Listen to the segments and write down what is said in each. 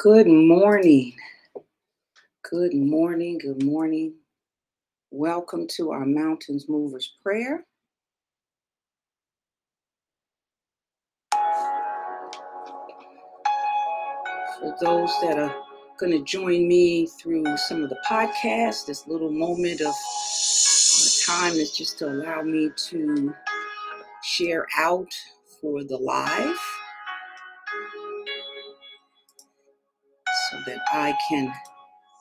Good morning. Good morning. Good morning. Welcome to our Mountains Movers Prayer. For those that are going to join me through some of the podcasts, this little moment of uh, time is just to allow me to share out for the live that I can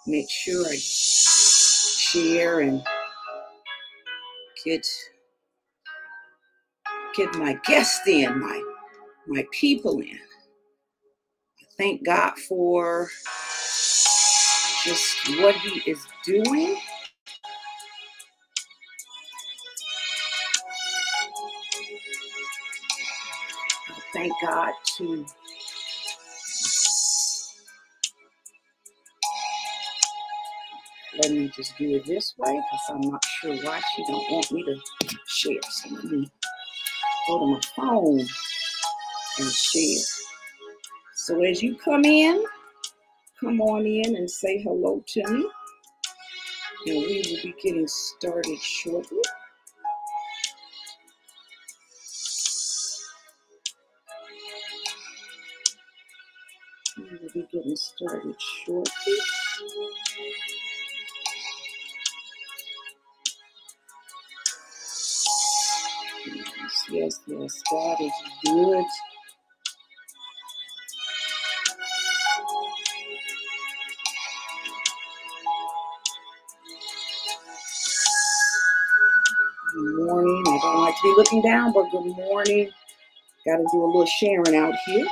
make sure I share and get get my guests in, my my people in. I thank God for just what He is doing. I thank God to let me just do it this way because I'm not sure why she don't want me to share. So let me go to my phone and share. So as you come in, come on in and say hello to me. And we will be getting started shortly. We will be getting started shortly. God is good. Good morning. I don't like to be looking down, but good morning. Got to do a little sharing out here.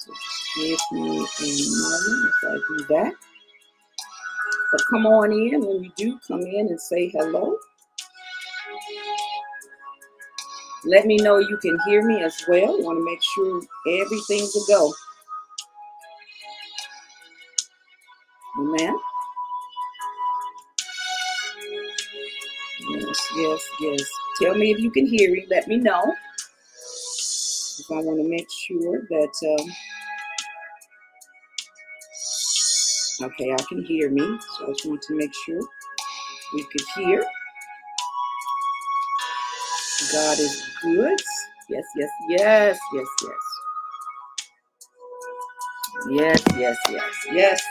So just give me a moment if I do that. But come on in when you do come in and say hello. Let me know you can hear me as well. I Want to make sure everything's a go. Amen. Yes, yes, yes. Tell me if you can hear me. Let me know. If I want to make sure that. Um, okay, I can hear me. So I just want to make sure we could hear. God is good. Yes, yes, yes, yes, yes. Yes, yes, yes, yes.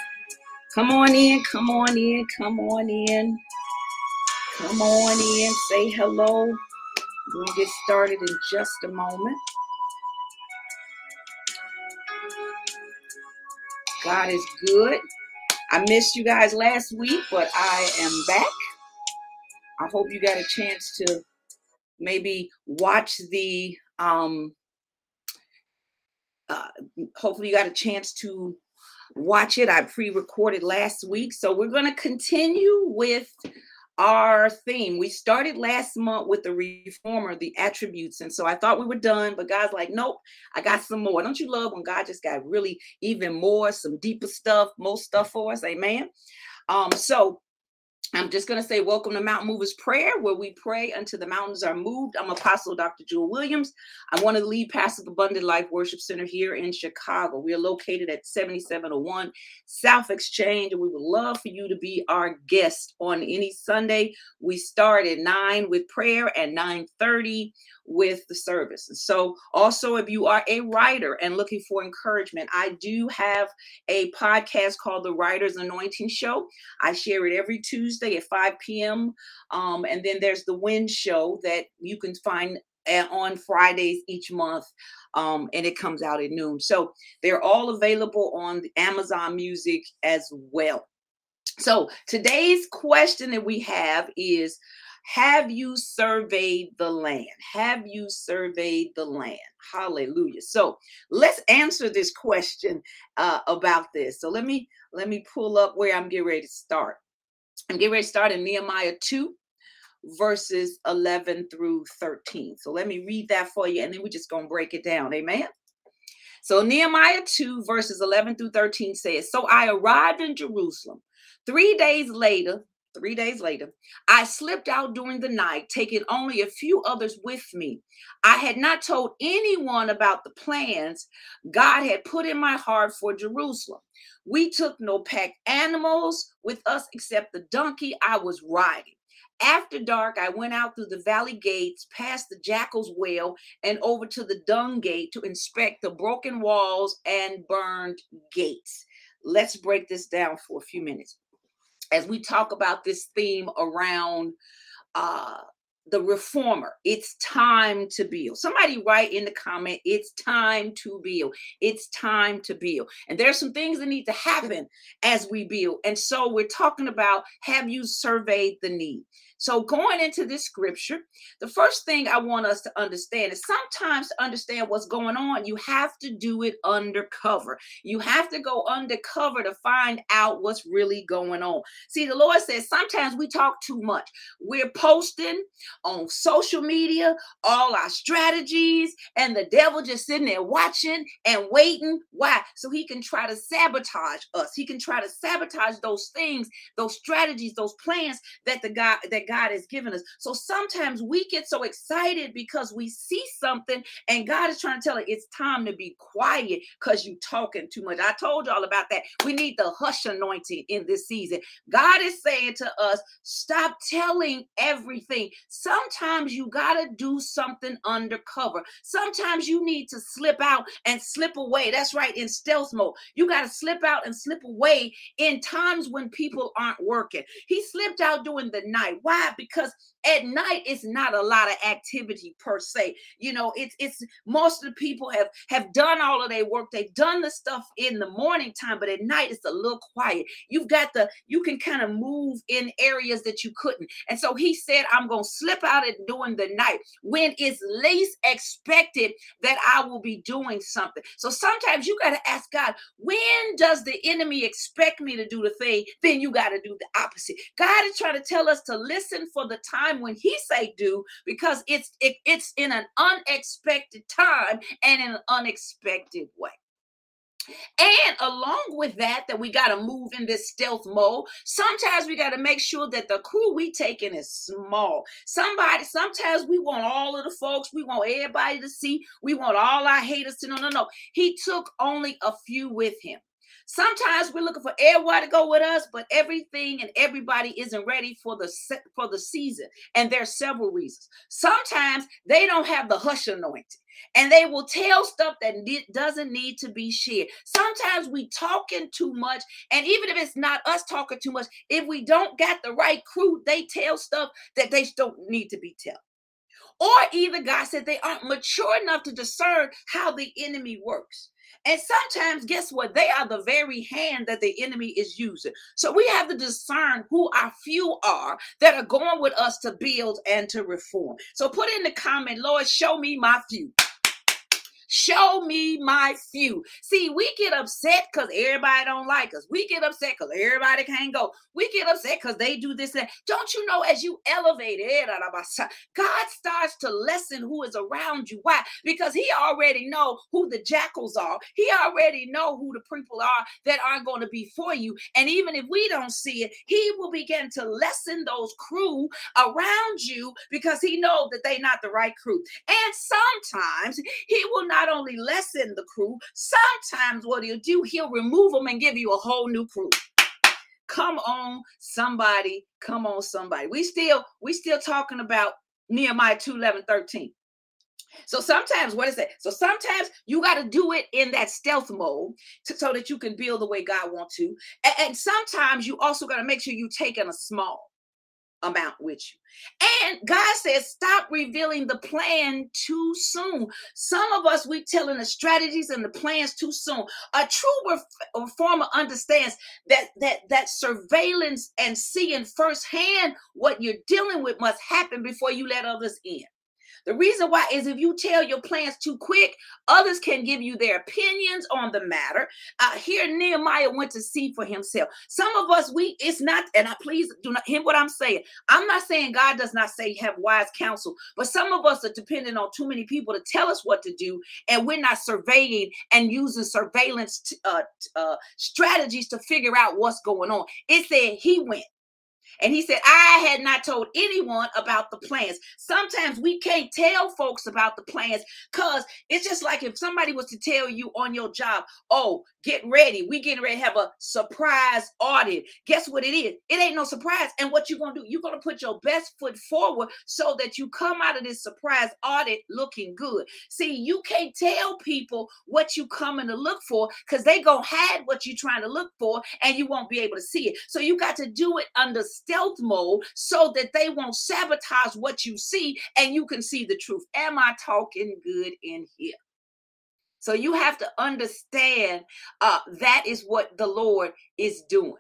Come on in, come on in, come on in. Come on in, say hello. We'll get started in just a moment. God is good. I missed you guys last week, but I am back. I hope you got a chance to maybe watch the um uh, hopefully you got a chance to watch it. I pre-recorded last week. So we're going to continue with our theme. We started last month with the reformer the attributes. And so i thought we were done but god's like nope i got some more. Don't you love when god just got really even more some deeper stuff more stuff for us? Amen? Um so I'm just going to say, Welcome to Mountain Movers Prayer, where we pray until the mountains are moved. I'm Apostle Dr. Jewel Williams. I'm one of the lead of Abundant Life Worship Center here in Chicago. We are located at 7701 South Exchange, and we would love for you to be our guest on any Sunday. We start at 9 with prayer, and 9:30 with the service. So, also, if you are a writer and looking for encouragement, I do have a podcast called The Writer's Anointing Show. I share it every Tuesday at 5 p.m. Um, and then there's the Wind Show that you can find on Fridays each month, um, and it comes out at noon. So they're all available on Amazon Music as well. So today's question that we have is have you surveyed the land? Have you surveyed the land? Hallelujah. So let's answer this question uh, about this. So let me let me pull up where I'm getting ready to start. I'm getting ready to start in Nehemiah 2, verses 11 through 13. So let me read that for you, and then we're just gonna break it down. Amen. So Nehemiah 2, verses 11 through 13 says, So I arrived in Jerusalem. Three days later, Three days later, I slipped out during the night, taking only a few others with me. I had not told anyone about the plans God had put in my heart for Jerusalem. We took no packed animals with us except the donkey I was riding. After dark, I went out through the valley gates, past the jackal's well, and over to the dung gate to inspect the broken walls and burned gates. Let's break this down for a few minutes as we talk about this theme around uh, the reformer. It's time to build. Somebody write in the comment, it's time to build. It's time to build. And there's some things that need to happen as we build. And so we're talking about have you surveyed the need? So, going into this scripture, the first thing I want us to understand is sometimes to understand what's going on, you have to do it undercover. You have to go undercover to find out what's really going on. See, the Lord says sometimes we talk too much. We're posting on social media all our strategies, and the devil just sitting there watching and waiting. Why? So he can try to sabotage us. He can try to sabotage those things, those strategies, those plans that the God that God has given us. So sometimes we get so excited because we see something and God is trying to tell it it's time to be quiet because you talking too much. I told y'all about that. We need the hush anointing in this season. God is saying to us, stop telling everything. Sometimes you got to do something undercover. Sometimes you need to slip out and slip away. That's right, in stealth mode. You got to slip out and slip away in times when people aren't working. He slipped out during the night. Why? Why? Because at night it's not a lot of activity per se you know it's it's most of the people have have done all of their work they've done the stuff in the morning time but at night it's a little quiet. You've got the you can kind of move in areas that you couldn't. And so he said i'm to slip out at during the night when it's least expected that i will be doing something. So sometimes you got to ask god when does the enemy expect me to do the thing? Then you got to do the opposite. God is trying to tell us to listen for the time time when he say do because it's it, it's in an unexpected time and in an unexpected way. And along with that, that we got to move in this stealth mode. Sometimes we got to make sure that the crew we taking is small. Somebody, sometimes we want all of the folks, we want everybody to see, we want all our haters to know. No, no. He took only a few with him. Sometimes we're looking for everybody to go with us, but everything and everybody isn't ready for the for the season. And there's several reasons. Sometimes they don't have the hush anointing and they will tell stuff that doesn't need to be shared. Sometimes we talking too much, and even if it's not us talking too much, if we don't got the right crew, they tell stuff that they don't need to be telling. Or either God said they aren't mature enough to discern how the enemy works. And sometimes, guess what? They are the very hand that the enemy is using. So we have to discern who our few are that are going with us to build and to reform. So put in the comment, Lord, show me my few. Show me my few. See, we get upset because everybody don't like us. We get upset because everybody can't go. We get upset because they do this and don't you know as you elevate eh, it, God starts to lessen who is around you. Why? Because he already know who the jackals are. He already know who the people are that aren't going to be for you. And even if we don't see it, he will begin to lessen those crew around you because he know that they not the right crew. And sometimes he will not not only lessen the crew, sometimes what he'll do, he'll remove them and give you a whole new crew. Come on, somebody, come on, somebody. We still, we still talking about Nehemiah 2 11, 13. So sometimes, what is that? So sometimes you got to do it in that stealth mode to, so that you can build the way God wants to. And, and sometimes you also got to make sure you take in a small amount with you. And God says, stop revealing the plan too soon. Some of us, we're telling the strategies and the plans too soon. A true reformer understands that that that surveillance and seeing firsthand what you're dealing with must happen before you let others in. The reason why is if you tell your plans too quick, others can give you their opinions on the matter. Uh, here, Nehemiah went to see for himself. Some of us, we it's not, and I please do not hear what I'm saying. I'm not saying God does not say have wise counsel, but some of us are dependent on too many people to tell us what to do, and we're not surveying and using surveillance t- uh, uh, strategies to figure out what's going on. It said he went. And he said, I had not told anyone about the plans. Sometimes we can't tell folks about the plans because it's just like if somebody was to tell you on your job, oh, get ready. We getting ready to have a surprise audit. Guess what it is? It ain't no surprise. And what you're to do, you're to put your best foot forward so that you come out of this surprise audit looking good. See, you can't tell people what you coming to look for because they to hide what you're trying to look for and you won't be able to see it. So you got to do it under stealth mode so that they won't sabotage what you see and you can see the truth. Am I talking good in here? So you have to understand uh, that is what the Lord is doing.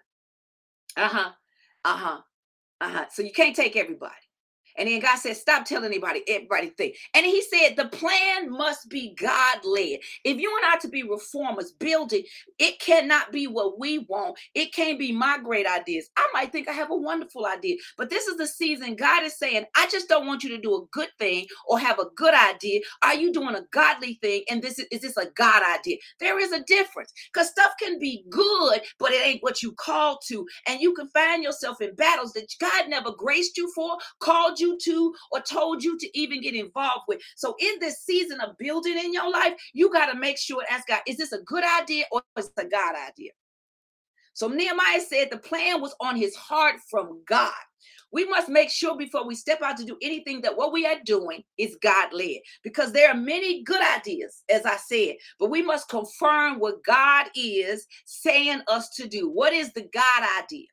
Uh huh. Uh huh. Uh huh. So you can't take everybody. And then God said, Stop telling anybody, everybody think. And he said, The plan must be God led. If you and I to be reformers, building, it cannot be what we want. It can't be my great ideas. I might think I have a wonderful idea, but this is the season God is saying, I just don't want you to do a good thing or have a good idea. Are you doing a godly thing? And this is, is this a God idea? There is a difference because stuff can be good, but it ain't what you called to. And you can find yourself in battles that God never graced you for, called you you to or told you to even get involved with. So in this season of building in your life, you got to make sure ask God, is this a good idea or is it a God idea? So Nehemiah said the plan was on his heart from God. We must make sure before we step out to do anything that what we are doing is God led because there are many good ideas, as I said, but we must confirm what God is saying us to do. What is the God idea?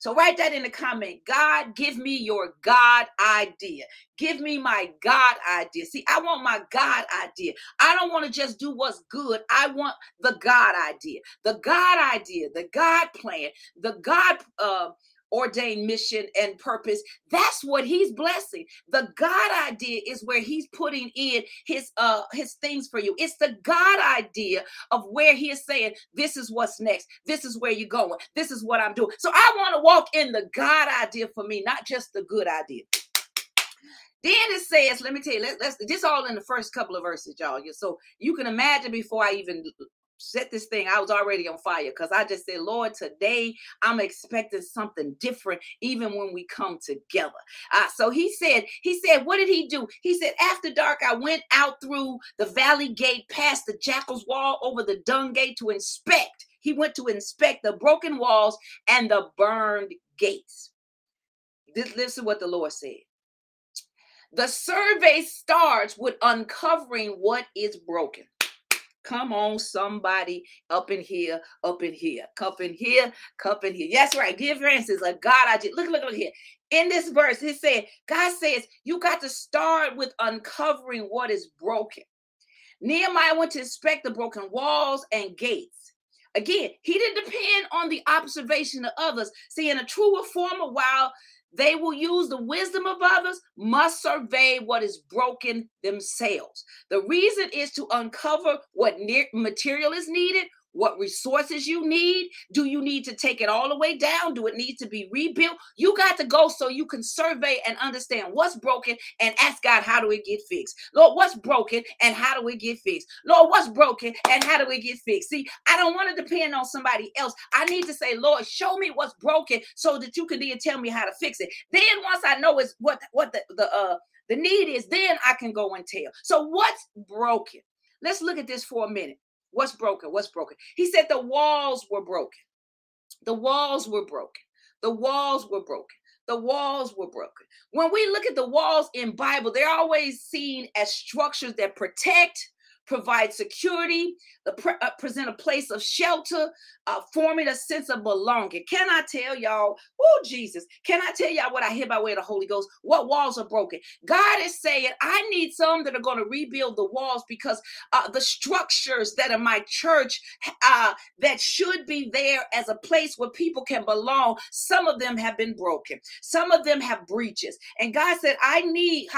So write that in the comment. God, give me your God idea. Give me my God idea. See, I want my God idea. I don't want to just do what's good. I want the God idea, the God idea, the God plan, the God uh, ordained mission and purpose. That's what he's blessing. The god idea is where he's putting in his uh his things for you. It's the god idea of where he is saying this is what's next. This is where you're going. This is what i'm doing. So i want to walk in the god idea for me not just the good idea. Then it says, let me tell you, let, us this all in the first couple of verses, y'all. So you can imagine before I even set this thing, I was already on fire because I just said, Lord, today I'm expecting something different, even when we come together. Uh, so he said, he said, what did he do? He said, after dark, I went out through the valley gate, past the jackal's wall, over the dung gate to inspect. He went to inspect the broken walls and the burned gates. This, is what the Lord said. The survey starts with uncovering what is broken. Come on, somebody up in here, up in here, cup in here, cup in here. Yes, right. Give is like God I did. Look, look, look here. In this verse, it said, God says, you got to start with uncovering what is broken. Nehemiah went to inspect the broken walls and gates. Again, he didn't depend on the observation of others. See, in a true reformer, while they will use the wisdom of others, must survey what is broken themselves. The reason is to uncover what material is needed, what resources you need. Do you need to take it all the way down? Do it need to be rebuilt? You got to go so you can survey and understand what's broken and ask God, how do it get fixed? Lord, what's broken and how do we get fixed? Lord, what's broken and how do we get fixed? See, I don't want to depend on somebody else. I need to say, Lord, show me what's broken so that you can then tell me how to fix it. Then once I know it's what what the, the uh the need is, then I can go and tell. So what's broken? Let's look at this for a minute. What's broken? What's broken? He said the walls were broken. The walls were broken. The walls were broken. the walls were broken. When we look at the walls in Bible, they're always seen as structures that protect, provide security, pre- uh, present a place of shelter, uh, forming a sense of belonging. Can I tell y'all, oh, Jesus, can I tell y'all what I hear by way of the Holy Ghost? What walls are broken? God is saying, I need some that are going to rebuild the walls because uh, the structures that are my church uh, that should be there as a place where people can belong, some of them have been broken. Some of them have breaches. And God said, I need,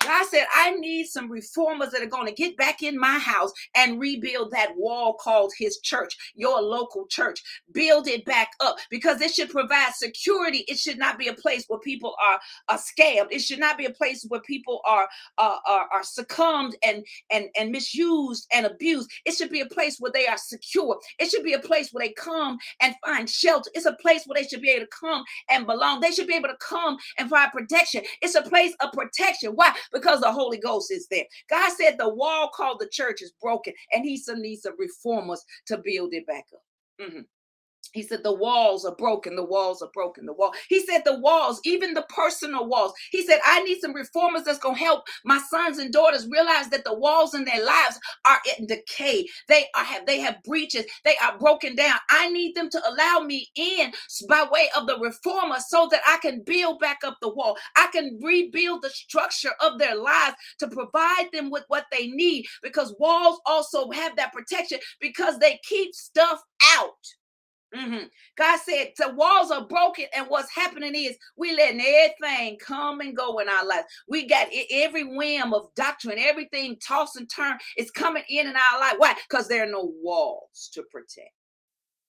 God said, I need some reformers that are going to get back in my house and rebuild that wall called his church, your local church. Build it back up because it should provide security. It should not be a place where people are, are scammed. It should not be a place where people are, uh, are, are succumbed and, and, and misused and abused. It should be a place where they are secure. It should be a place where they come and find shelter. It's a place where they should be able to come and belong. They should be able to come and find protection. It's a place of protection. Why? Because the Holy Ghost is there. God said the wall called the church is broken and he needs some reformers to build it back up. Mm-hmm. He said the walls are broken, the walls are broken, the wall. He said the walls, even the personal walls. He said, I need some reformers that's gonna help my sons and daughters realize that the walls in their lives are in decay. They are have they have breaches, they are broken down. I need them to allow me in by way of the reformer so that I can build back up the wall. I can rebuild the structure of their lives to provide them with what they need because walls also have that protection because they keep stuff out. Mm-hmm. God said the walls are broken, and what's happening is we letting everything come and go in our life. We got every whim of doctrine, everything toss and turn is coming in in our life. Why? Because there are no walls to protect.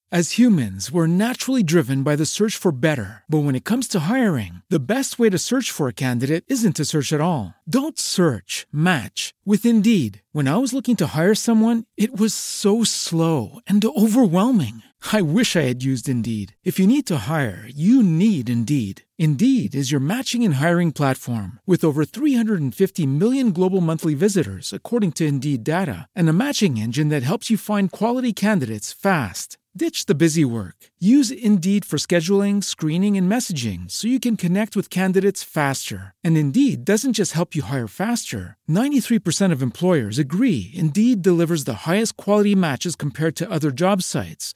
As humans, we're naturally driven by the search for better. But when it comes to hiring, the best way to search for a candidate isn't to search at all. Don't search, match with Indeed. When I was looking to hire someone, it was so slow and overwhelming. I wish I had used Indeed. If you need to hire, you need Indeed. Indeed is your matching and hiring platform with over 350 million global monthly visitors, according to Indeed data, and a matching engine that helps you find quality candidates fast. Ditch the busy work. Use Indeed for scheduling, screening, and messaging so you can connect with candidates faster. And Indeed doesn't just help you hire faster. 93% of employers agree Indeed delivers the highest quality matches compared to other job sites,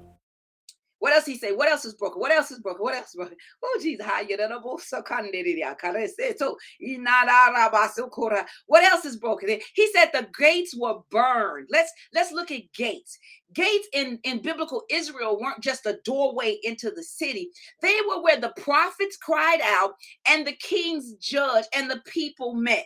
What else he say? What else is broken? What else is broken? What else is broken? Oh Jesus, how you done What else is broken? He said the gates were burned. Let's let's look at gates. Gates in, in biblical Israel weren't just a doorway into the city. They were where the prophets cried out and the kings judged and the people met.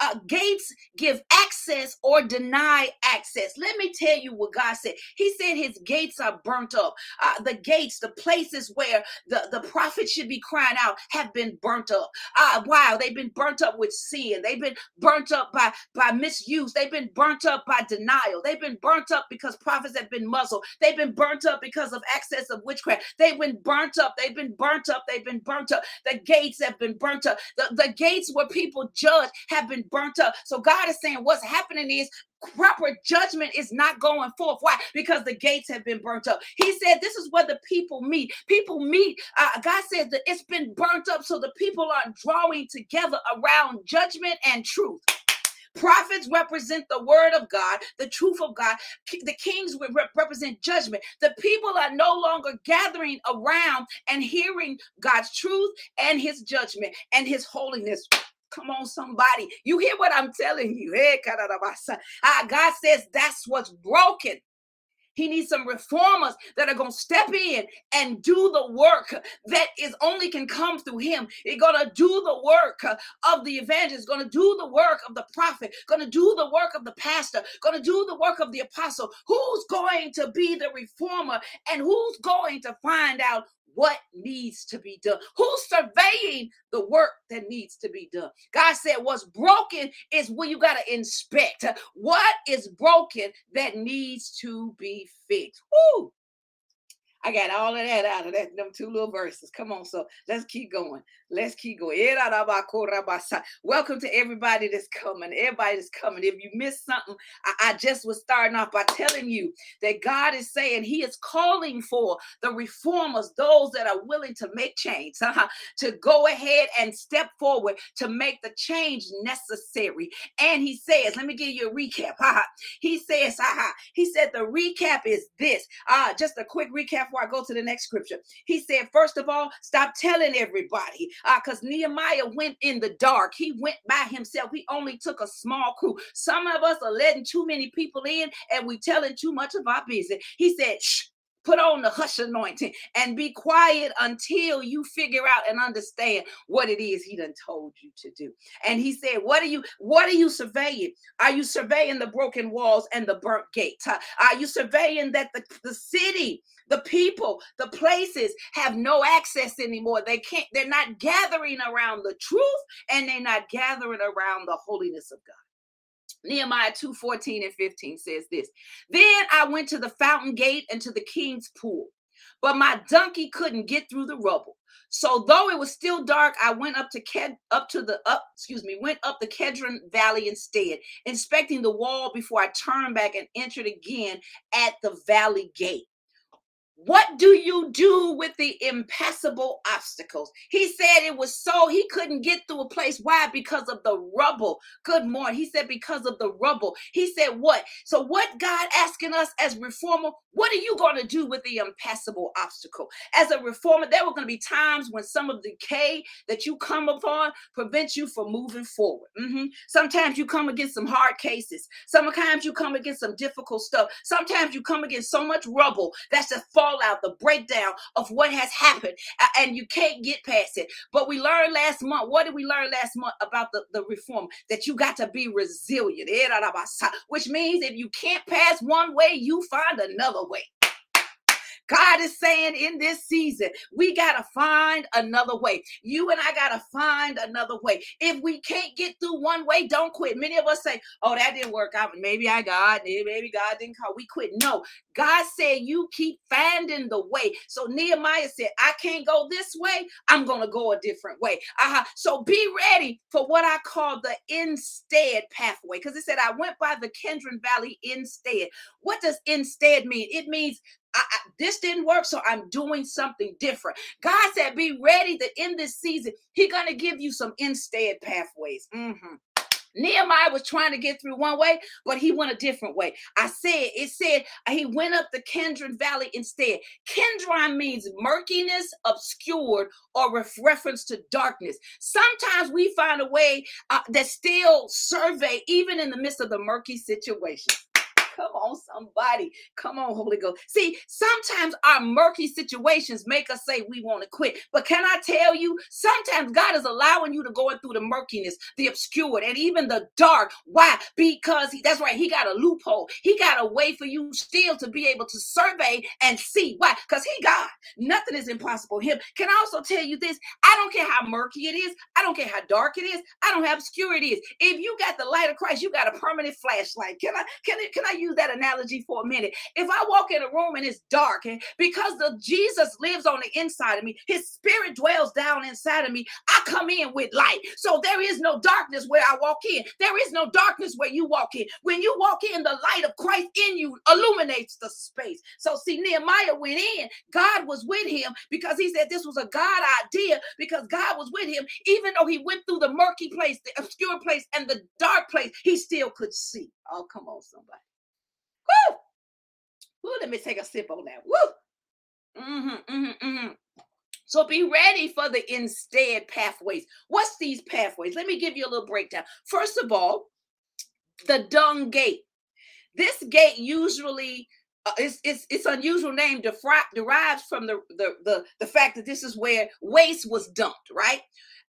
Uh, gates give access or deny access. Let me tell you what God said. He said his gates are burnt up. Uh, the gates, the places where the, the prophets should be crying out, have been burnt up. Uh, wow, they've been burnt up with sin. They've been burnt up by, by misuse. They've been burnt up by denial. They've been burnt up because prophets have been muzzled. They've been burnt up because of access of witchcraft. They've been burnt up. They've been burnt up. They've been burnt up. The gates have been burnt up. The, the gates where people judge have been burnt up. So God is saying what's happening is proper judgment is not going forth. Why? Because the gates have been burnt up. He said this is where the people meet. People meet. Uh, God says that it's been burnt up so the people are drawing together around judgment and truth. Prophets represent the word of God, the truth of God. The kings represent judgment. The people are no longer gathering around and hearing God's truth and his judgment and his holiness. Come on, somebody. You hear what I'm telling you. Hey, ah, God says that's what's broken. He needs some reformers that are going to step in and do the work that is only can come through him. He's going to do the work of the evangelist, going to do the work of the prophet, going to do the work of the pastor, going to do the work of the apostle. Who's going to be the reformer and who's going to find out what needs to be done. Who's surveying the work that needs to be done? God said, What's broken is where you got to inspect what is broken that needs to be fixed. Woo! I got all of that out of that them two little verses. Come on, so let's keep going. Let's keep going. Welcome to everybody that's coming. Everybody that's coming. If you missed something, I, I just was starting off by telling you that God is saying He is calling for the reformers, those that are willing to make change, uh-huh, to go ahead and step forward to make the change necessary. And He says, let me give you a recap. Uh-huh. He says, uh-huh. He said the recap is this. Uh, just a quick recap before I go to the next scripture. He said, first of all, stop telling everybody because uh, Nehemiah went in the dark. He went by himself. He only took a small crew. Some of us are letting too many people in and we're telling too much of our business. He said, shh, put on the hush anointing and be quiet until you figure out and understand what it is he done told you to do. And he said what are you what are you surveying? Are you surveying the broken walls and the burnt gate? are you surveying that the, the city the people the places have no access anymore? They can't they're not gathering around the truth and they're not gathering around the holiness of god Nehemiah 2 14 and 15 says this. Then I went to the fountain gate and to the king's pool, but my donkey couldn't get through the rubble. So though it was still dark, I went up to Ked, up to the up, excuse me, went up the Kedron Valley instead, inspecting the wall before I turned back and entered again at the valley gate. What do you do with the impassable obstacles? He said it was so he couldn't get through a place. Why? Because of the rubble. Good morning. He said, because of the rubble. He said, what? So, what God asking us as reformer, what are you going to do with the impassable obstacle? As a reformer, there were going to be times when some of the decay that you come upon prevents you from moving forward. Mm-hmm. Sometimes you come against some hard cases. Sometimes you come against some difficult stuff. Sometimes you come against so much rubble that's just fallout, the breakdown of what has happened, and you can't get past it. But we learned last month. What did we learn last month about the, the reform? That you got to be resilient, eh, which means if you can't pass one way, you find another way. God is saying in this season, we got to find another way. You and I got to find another way. If we can't get through one way, don't quit. Many of us say, oh, that didn't work out. Maybe I got, maybe God didn't call. We quit. No, God said, you keep finding the way. So Nehemiah said, I can't go this way. I'm going to go a different way. Uh-huh. So be ready for what I call the instead pathway. Because it said, I went by the Kedron Valley instead. What does instead mean? It means I, I, this didn't work, so I'm doing something different. God said, be ready that in this season, He's going to give you some instead pathways. Mm-hmm. Nehemiah was trying to get through one way, but he went a different way. I said, it said he went up the Kedron Valley instead. Kedron means murkiness, obscured, or with reference to darkness. Sometimes we find a way uh, that still survey, even in the midst of the murky situation. Come on, somebody. Come on, Holy Ghost. See, sometimes our murky situations make us say we want to quit. But can I tell you, sometimes God is allowing you to go through the murkiness, the obscured, and even the dark. Why? Because he, that's right, He got a loophole. He got a way for you still to be able to survey and see. Why? Because He God. Nothing is impossible. Him. Can I also tell you this? I don't care how murky it is. I don't care how dark it is. I don't have obscure it is. If you got the light of Christ, you got a permanent flashlight. Can I? Can I? Can I use that analogy for a minute. If I walk in a room and it's dark, and because the Jesus lives on the inside of me, his spirit dwells down inside of me, I come in with light. So there is no darkness where I walk in. There is no darkness where you walk in. When you walk in, the light of Christ in you illuminates the space. So see, Nehemiah went in, God was with him because he said this was a God idea because God was with him, even though he went through the murky place, the obscure place, and the dark place, he still could see. Oh, come on, somebody. Let me take a sip on that. Woo! Mm-hmm, mm-hmm, mm-hmm. So be ready for the instead pathways. What's these pathways? Let me give you a little breakdown. First of all, the dung gate. This gate usually uh, it's, it's its unusual name defri- derives from the, the the the fact that this is where waste was dumped, right?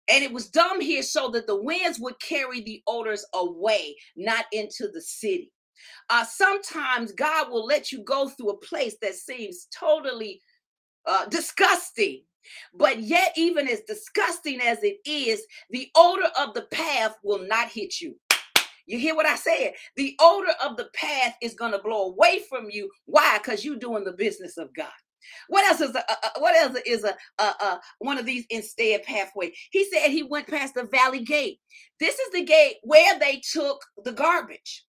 And it was dumped here so that the winds would carry the odors away, not into the city. Uh, sometimes God will let you go through a place that seems totally uh, disgusting. But yet, even as disgusting as it is, the odor of the path will not hit you. You hear what I said? The odor of the path is going to blow away from you. Why? Because you're doing the business of God. What else is a, a, a what else is a, a, one of these instead pathway? He said he went past the valley gate. This is the gate where they took the garbage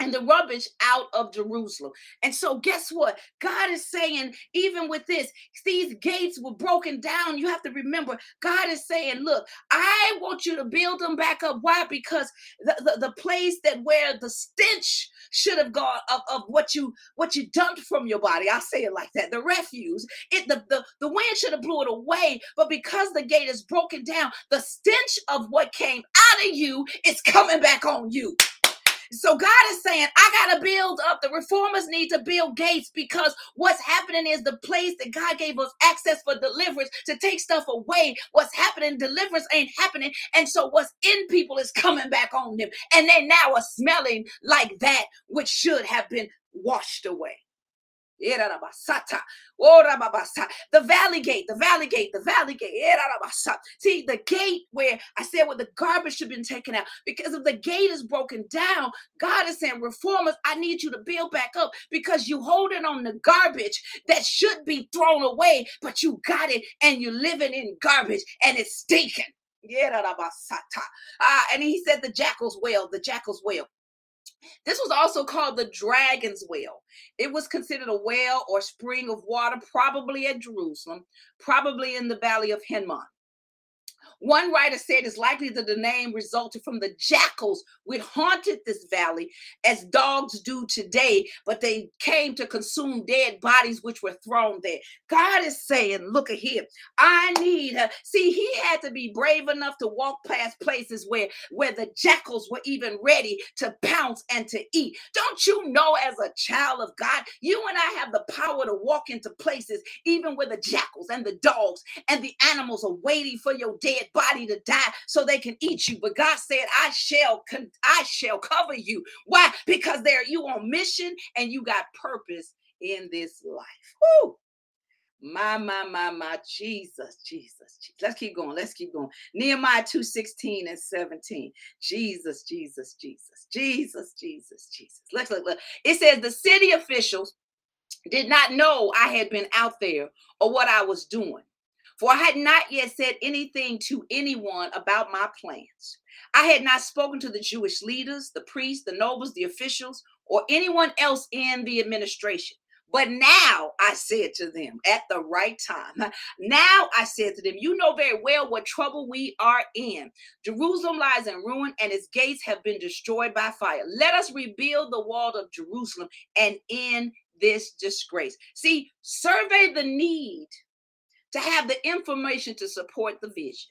and the rubbish out of Jerusalem. And so, guess what? God is saying, even with this, these gates were broken down. You have to remember, God is saying, Look, I want you to build them back up. Why? Because the, the, the place that where the stench should have gone of, of what you what you dumped from your body. I'll say it like that. The refuse, it the, the, the wind should have blew it away, but because the gate is broken down, the stench of what came out of you is coming back on you. So God is saying, I got to build up. The reformers need to build gates because what's happening is the place that God gave us access for deliverance to take stuff away. What's happening, deliverance ain't happening. And so what's in people is coming back on them. And they now are smelling like that which should have been washed away. The valley gate, the valley gate, the valley gate. See, the gate where I said where the garbage should have been taken out. Because if the gate is broken down, God is saying, reformers, I need you to build back up because you holding on the garbage that should be thrown away, but you got it and you're living in garbage and it's stinking. Ah, and he said the jackal's well, the jackal's well. This was also called the Dragon's Well. It was considered a well or spring of water, probably at Jerusalem, probably in the valley of Hinnom. One writer said it's likely that the name resulted from the jackals which haunted this valley as dogs do today, but they came to consume dead bodies which were thrown there. God is saying, Look at here, I need her. See, he had to be brave enough to walk past places where, where the jackals were even ready to pounce and to eat. Don't you know, as a child of God, you and I have the power to walk into places even where the jackals and the dogs and the animals are waiting for your dead body to die so they can eat you. But God said, I shall con- I shall cover you. Why? Because there you on mission and you got purpose in this life. Woo! My, my, my, my, Jesus, Jesus, Jesus. Let's keep going. Let's keep going. Nehemiah 2 16 and 17. Jesus, Jesus, Jesus, Jesus, Jesus, Jesus. Let's look, look. It says the city officials did not know I had been out there or what I was doing. For I had not yet said anything to anyone about my plans. I had not spoken to the Jewish leaders, the priests, the nobles, the officials, or anyone else in the administration. But now I said to them at the right time, now I said to them, You know very well what trouble we are in. Jerusalem lies in ruin and its gates have been destroyed by fire. Let us rebuild the wall of Jerusalem and end this disgrace. See, survey the need to have the information to support the vision.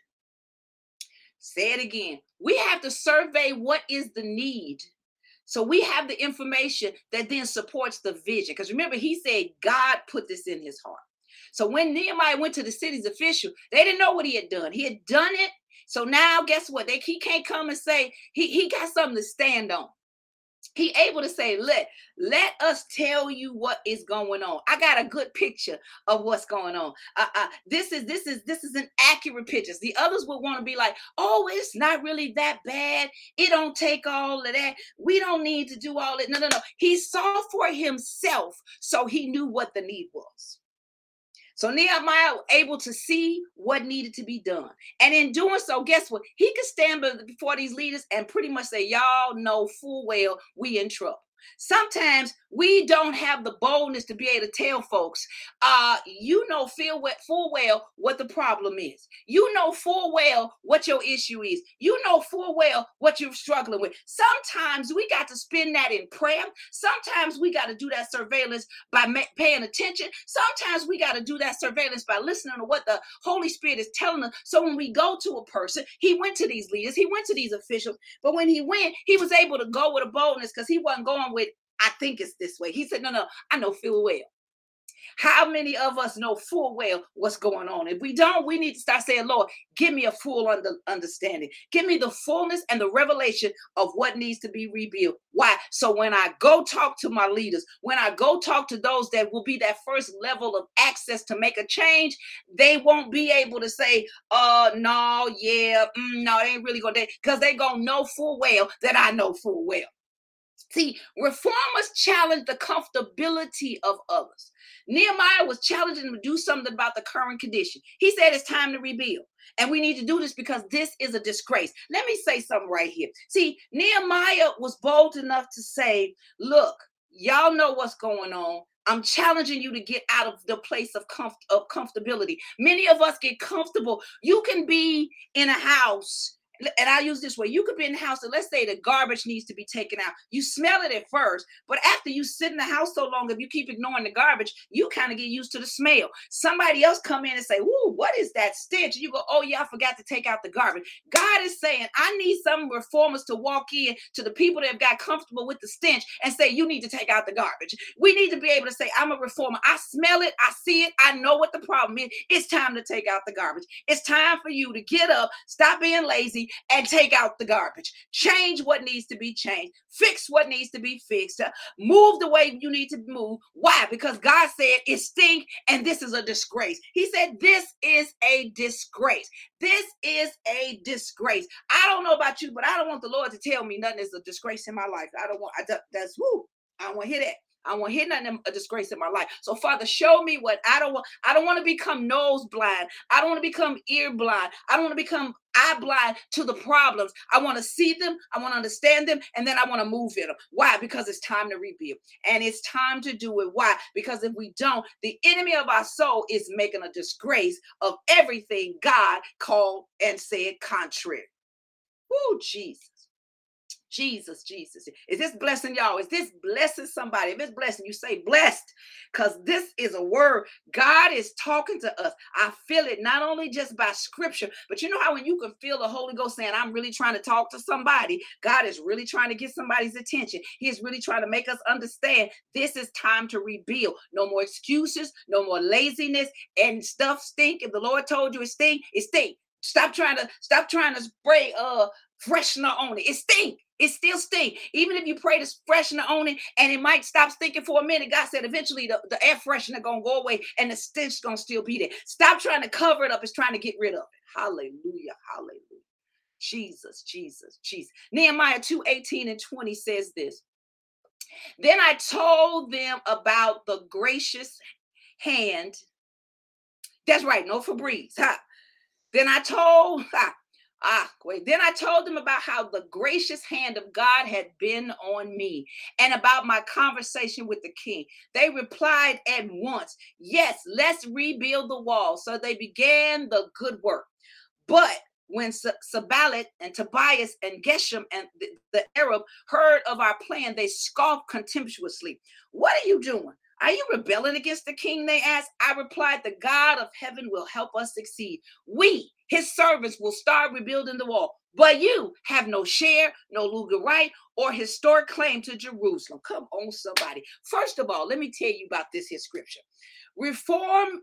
Say it again. We have to survey what is the need. So we have the information that then supports the vision. Because remember, he said God put this in his heart. So when Nehemiah went to the city's official, they didn't know what he had done. He had done it. So now, guess what? They he can't come and say he, he got something to stand on he able to say let let us tell you what is going on. I got a good picture of what's going on. Uh, uh, this is this is this is an accurate picture. The others would want to be like oh it's not really that bad. It don't take all of that. We don't need to do all it no no no. He saw for himself so he knew what the need was so Nehemiah able to see what needed to be done. And in doing so, guess what? He could stand before these leaders and pretty much say, Y'all know full well we in trouble. Sometimes we don't have the boldness to be able to tell folks, uh, you know full well, full well what the problem is. You know full well what your issue is. You know full well what you're struggling with. Sometimes we got to spend that in prayer. Sometimes we got to do that surveillance by ma- paying attention. Sometimes we got to do that surveillance by listening to what the Holy Spirit is telling us. So when we go to a person, he went to these leaders, he went to these officials, but when he went, he was able to go with a boldness because he wasn't going with I think it's this way. He said, No, no, I know full well. How many of us know full well what's going on? If we don't, we need to start saying, Lord, give me a full under, understanding. Give me the fullness and the revelation of what needs to be rebuilt. Why? So when I go talk to my leaders, when I go talk to those that will be that first level of access to make a change, they won't be able to say, uh, no, yeah, mm, no, they ain't really gonna, because they gonna know full well that I know full well. See, reformers challenge the comfortability of others. Nehemiah was challenging them to do something about the current condition. He said it's time to rebuild. And we need to do this because this is a disgrace. Let me say something right here. See, Nehemiah was bold enough to say, Look, y'all know what's going on. I'm challenging you to get out of the place of, comf- of comfortability. Many of us get comfortable. You can be in a house and I use this way you could be in the house and let's say the garbage needs to be taken out. You smell it at first, but after you sit in the house so long, if you keep ignoring the garbage, you kind of get used to the smell. Somebody else come in and say, Ooh, what is that stench? You go, Oh, yeah, I forgot to take out the garbage. God is saying, I need some reformers to walk in to the people that have got comfortable with the stench and say, You need to take out the garbage. We need to be able to say, I'm a reformer. I smell it, I see it, I know what the problem is. It's time to take out the garbage. It's time for you to get up, stop being lazy, and take out the garbage. Change what needs to be changed. Fix what needs to be fixed. Move the way you need to move. Why? Because God said it stink and this is a disgrace. He said this is a disgrace. This is a disgrace. I don't know about you, but I don't want the Lord to tell me nothing is a disgrace in my life. I don't want I, that's woo. I don't want to hear that. I want to hear nothing a disgrace in my life. So Father, show me what I don't want. I don't want to become nose blind. I don't want to become ear blind. I don't want to become eye blind to the problems. I want to see them. I want to understand them, and then I want to move in them. Why? Because it's time to rebuild, and it's time to do it. Why? Because if we don't, the enemy of our soul is making a disgrace of everything God called and said contrary. Oh, Jesus. Jesus, Jesus. Is this blessing y'all? Is this blessing somebody? If it's blessing, you say blessed because this is a word. God is talking to us. I feel it not only just by scripture, but you know how when you can feel the Holy Ghost saying, I'm really trying to talk to somebody, God is really trying to get somebody's attention. He is really trying to make us understand this is time to rebuild. No more excuses, no more laziness, and stuff stink. If the Lord told you it stink, it stink. Stop trying to stop trying to spray uh freshener on it. It stink. It still stink. Even if you pray to freshener on it and it might stop stinking for a minute, God said eventually the, the air freshener gonna go away and the stench gonna still be there. Stop trying to cover it up. It's trying to get rid of it. Hallelujah. Hallelujah. Jesus, Jesus, Jesus. Nehemiah 2 18 and 20 says this. Then I told them about the gracious hand. That's right, no Febreze. Huh? Then I told, ha, Ah. Then I told them about how the gracious hand of God had been on me and about my conversation with the king. They replied at once, Yes, let's rebuild the wall. So they began the good work. But when Sanballat and Tobias and Geshem and the, the Arab heard of our plan, they scoffed contemptuously. What are you doing? Are you rebelling against the king? They asked. I replied, The God of heaven will help us succeed. We, his servants, will start rebuilding the wall. But you have no share, no legal right, or historic claim to Jerusalem. Come on, somebody. First of all, let me tell you about this here scripture. Reform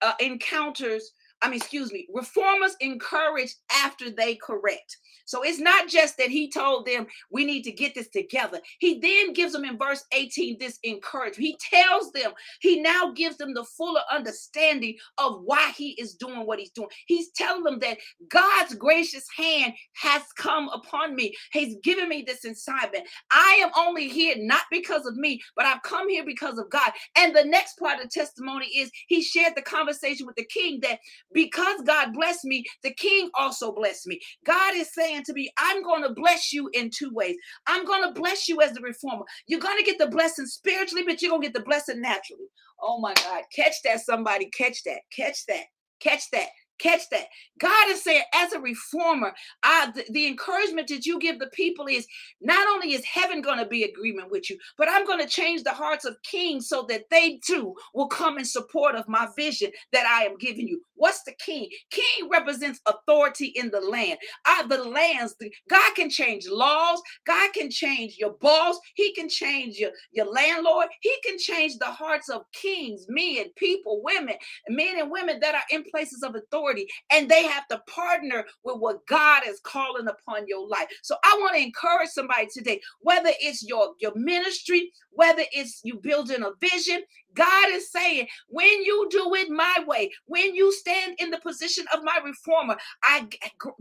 uh, encounters I mean, excuse me, reformers encourage after they correct. So it's not just that he told them we need to get this together. He then gives them in verse 18 this encouragement. He tells them, he now gives them the fuller understanding of why he is doing what he's doing. He's telling them that God's gracious hand has come upon me. He's given me this assignment. I am only here not because of me, but I've come here because of God. And the next part of the testimony is he shared the conversation with the king that because God blessed me, the king also blessed me. God is saying to me, I'm going to bless you in two ways. I'm going to bless you as the reformer. You're going to get the blessing spiritually, but you're going to get the blessing naturally. Oh my God. Catch that, somebody. Catch that. Catch that. Catch that. Catch that. God is saying, as a reformer, I, the, the encouragement that you give the people is not only is heaven going to be agreement with you, but I'm going to change the hearts of kings so that they too will come in support of my vision that I am giving you. What's the king? King represents authority in the land. I, the lands, the, God can change laws. God can change your boss. He can change your, your landlord. He can change the hearts of kings, men, people, women, men and women that are in places of authority. And they have to partner with what God is calling upon your life. So I want to encourage somebody today, whether it's your, your ministry, whether it's you building a vision, God is saying, when you do it my way, when you stand in the position of my reformer, I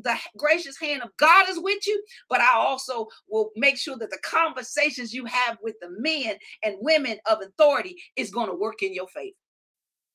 the gracious hand of God is with you, but I also will make sure that the conversations you have with the men and women of authority is going to work in your favor.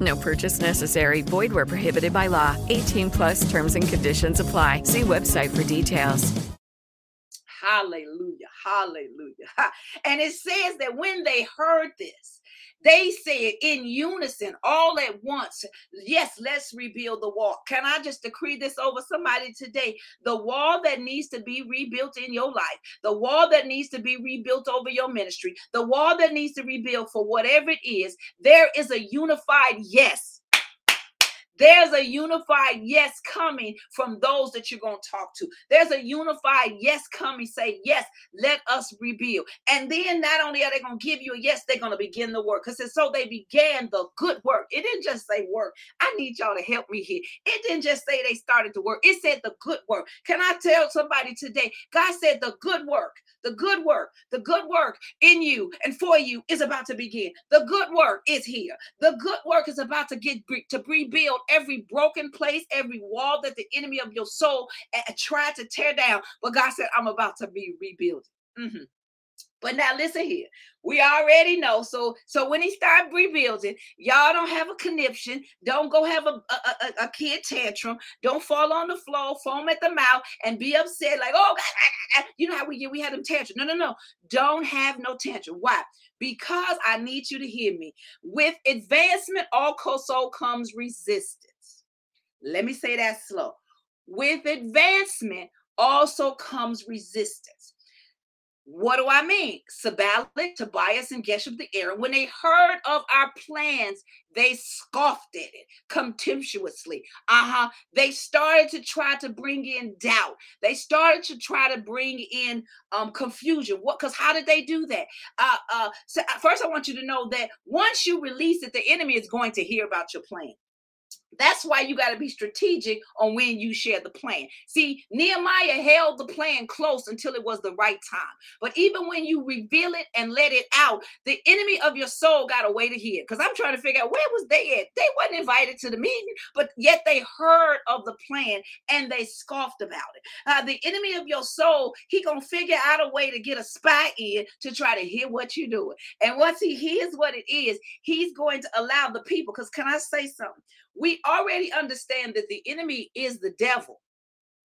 No purchase necessary. Void where prohibited by law. 18 plus terms and conditions apply. See website for details. Hallelujah. Hallelujah. And it says that when they heard this, they said in unison, all at once, Yes, let's rebuild the wall. Can I just decree this over somebody today? The wall that needs to be rebuilt in your life, the wall that needs to be rebuilt over your ministry, the wall that needs to rebuild for whatever it is, there is a unified yes there's a unified yes coming from those that you're going to talk to. There's a unified yes coming. Say, yes, let us rebuild. And then not only are they going to give you a yes, they're going to begin the work. Because so they began the good work. It didn't just say work. I need y'all to help me here. It didn't just say they started the work, it said the good work. Can I tell somebody today? God said the good work, the good work, the good work in you and for you is about to begin. The good work is here. The good work is about to get to rebuild every broken place, every wall that the enemy of your soul tried to tear down. But God said, I'm about to be rebuilding. Mm-hmm. But now listen here. We already know. So so when he start rebuilding, y'all don't have a conniption. Don't go have a, a, a, a, kid tantrum. Don't fall on the floor, foam at the mouth, and be upset like, oh, god you know how we we had them tantrum. No, no, no. Don't have no tantrum. Why? Because I need you to hear me. With advancement, also comes resistance. Let me say that slow. With advancement also comes resistance. What do I mean? Sanballat, Tobias, and Geshem the Arab, when they heard of our plans, they scoffed at it contemptuously. Uh-huh. They started to try to bring in doubt. They started to try to bring in um confusion. What because how did they do that? Uh uh so uh, first I want you to know that once you release it, the enemy is going to hear about your plan. That's why you got to be strategic on when you share the plan. See, Nehemiah held the plan close until it was the right time. But even when you reveal it and let it out, the enemy of your soul got a way to hear. Because I'm trying to figure out where was they at? They wasn't invited to the meeting, but yet they heard of the plan and they scoffed about it. Uh, the enemy of your soul, he gonna figure out a way to get a spy in to try to hear what you're doing. And once he hears what it is, he's going to allow the people. Because can I say something? We already understand that the enemy is the devil.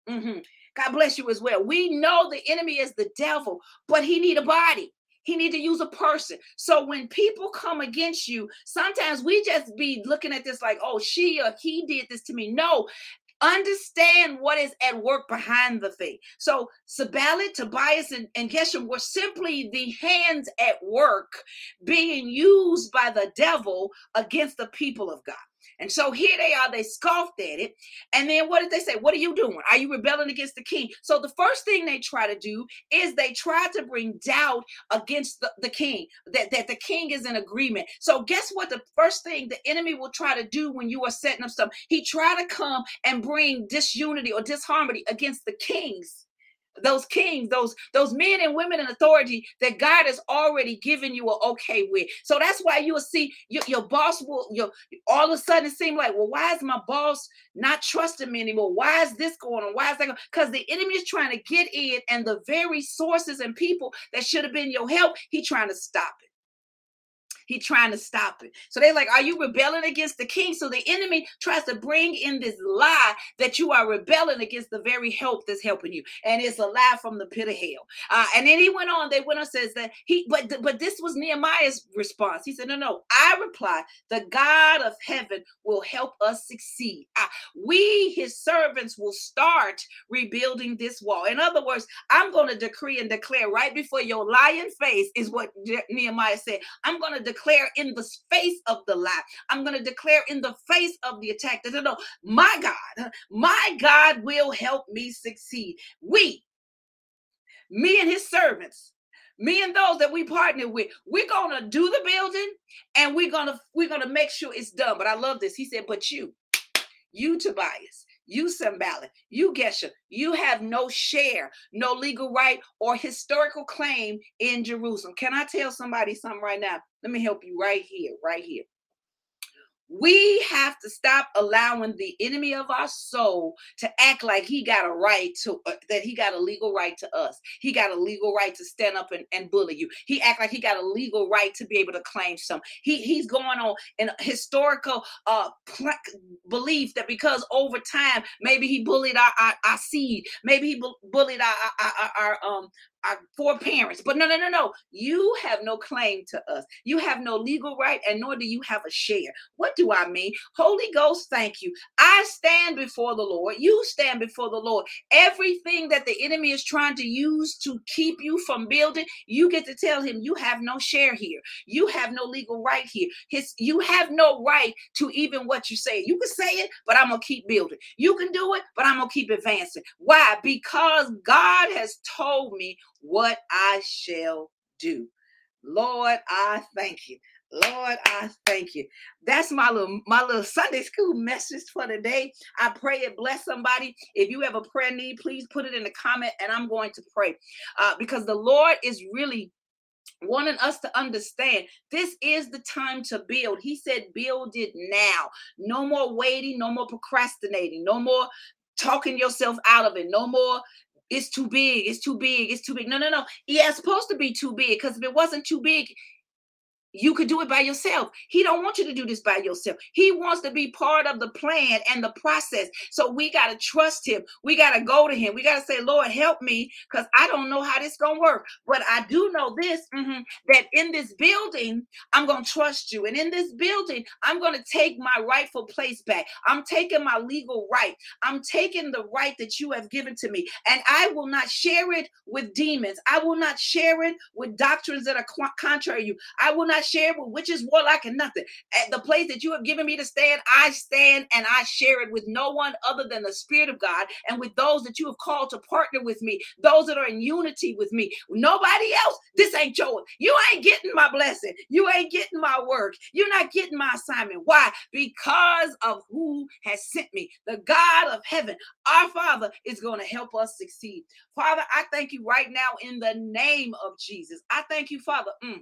Mm-hmm. God bless you as well. We know the enemy is the devil, but he need a body. He need to use a person. So when people come against you, sometimes we just be looking at this like, oh, she or he did this to me. No, understand what is at work behind the thing. So Sanballat, Tobias, and, and Geshem were simply the hands at work being used by the devil against the people of God. And so here they are, they scoffed at it. And then what did they say? What are you doing? Are you rebelling against the king? So the first thing they try to do is they try to bring doubt against the, the king, that, that the king is in agreement. So guess what? The first thing the enemy will try to do when you are setting up something, he try to come and bring disunity or disharmony against the kings those kings, those those men and women in authority that God has already given you a okay with. So that's why you will see your, your boss will your all of a sudden seem like, well, why is my boss not trusting me anymore? Why is this going on? Why is that going? Because the enemy is trying to get in, and the very sources and people that should have been your help, he trying to stop it. He trying to stop it. So they're like, Are you rebelling against the king? So the enemy tries to bring in this lie that you are rebelling against the very help that's helping you. And it's a lie from the pit of hell. Uh, and then he went on, they went on, says that he, but but this was Nehemiah's response. He said, No, no, I reply, the God of heaven will help us succeed. We, his servants, will start rebuilding this wall. In other words, I'm going to decree and declare right before your lying face, is what Nehemiah said. I'm going to declare declare in the face of the lie. I'm going to declare in the face of the attack that no, my God, my God will help me succeed. We, me and his servants, me and those that we partner with we're gonna do the building and we're gonna we're gonna make sure it's done but i love this he said but you you tobias you Sanballat, you Geshem, you have no share, no legal right or historical claim in Jerusalem. Can I tell somebody something right now? Let me help you right here, right here. We have to stop allowing the enemy of our soul to act like he got a right to uh, that he got a legal right to us. He got a legal right to stand up and, and bully you. He act like he got a legal right to be able to claim some. He he's going on an historical uh pl- belief that because over time maybe he bullied our our, our seed, maybe he bu- bullied our, our, our, our um four parents. But no, no, no, no. You have no claim to us. You have no legal right, and nor do you have a share. What do I mean? Holy Ghost, thank you. I stand before the Lord. You stand before the Lord. Everything that the enemy is trying to use to keep you from building, you get to tell him you have no share here. You have no legal right here. His, you have no right to even what you say. You can say it, but I'm gonna keep building. You can do it, but I'm gonna keep advancing. Why? Because God has told me what I shall do. Lord, I thank you. Lord, I thank you. That's my little my little Sunday school message for today. I pray it bless somebody. If you have a prayer need, please put it in the comment, and I'm going to pray uh, because the Lord is really wanting us to understand this is the time to build. He said, build it now. No more waiting, no more procrastinating, no more talking yourself out of it, no more it's too big, it's too big, it's too big. No, no, no. Yeah, it's supposed to be too big because if it wasn't too big, you could do it by yourself. He don't want you to do this by yourself. He wants to be part of the plan and the process. So we got to trust him. We got to go to him. We got to say, Lord, help me because I don't know how this to work. But I do know this, mm-hmm, that in this building, I'm to trust you. And in this building, I'm to take my rightful place back. I'm taking my legal right. I'm taking the right that you have given to me. And I will not share it with demons. I will not share it with doctrines that are contrary to you. I will not share with witches, warlock, and nothing. At the place that you have given me to stand, I stand and I share it with no one other than the Spirit of God and with those that you have called to partner with me, those that are in unity with me. Nobody else, this ain't yours. You ain't getting my blessing. You ain't getting my work. You're not getting my assignment. Why? Because of who has sent me. The God of heaven, our Father, is going to help us succeed. Father, I thank you right now in the name of Jesus. I thank you, Father. Mm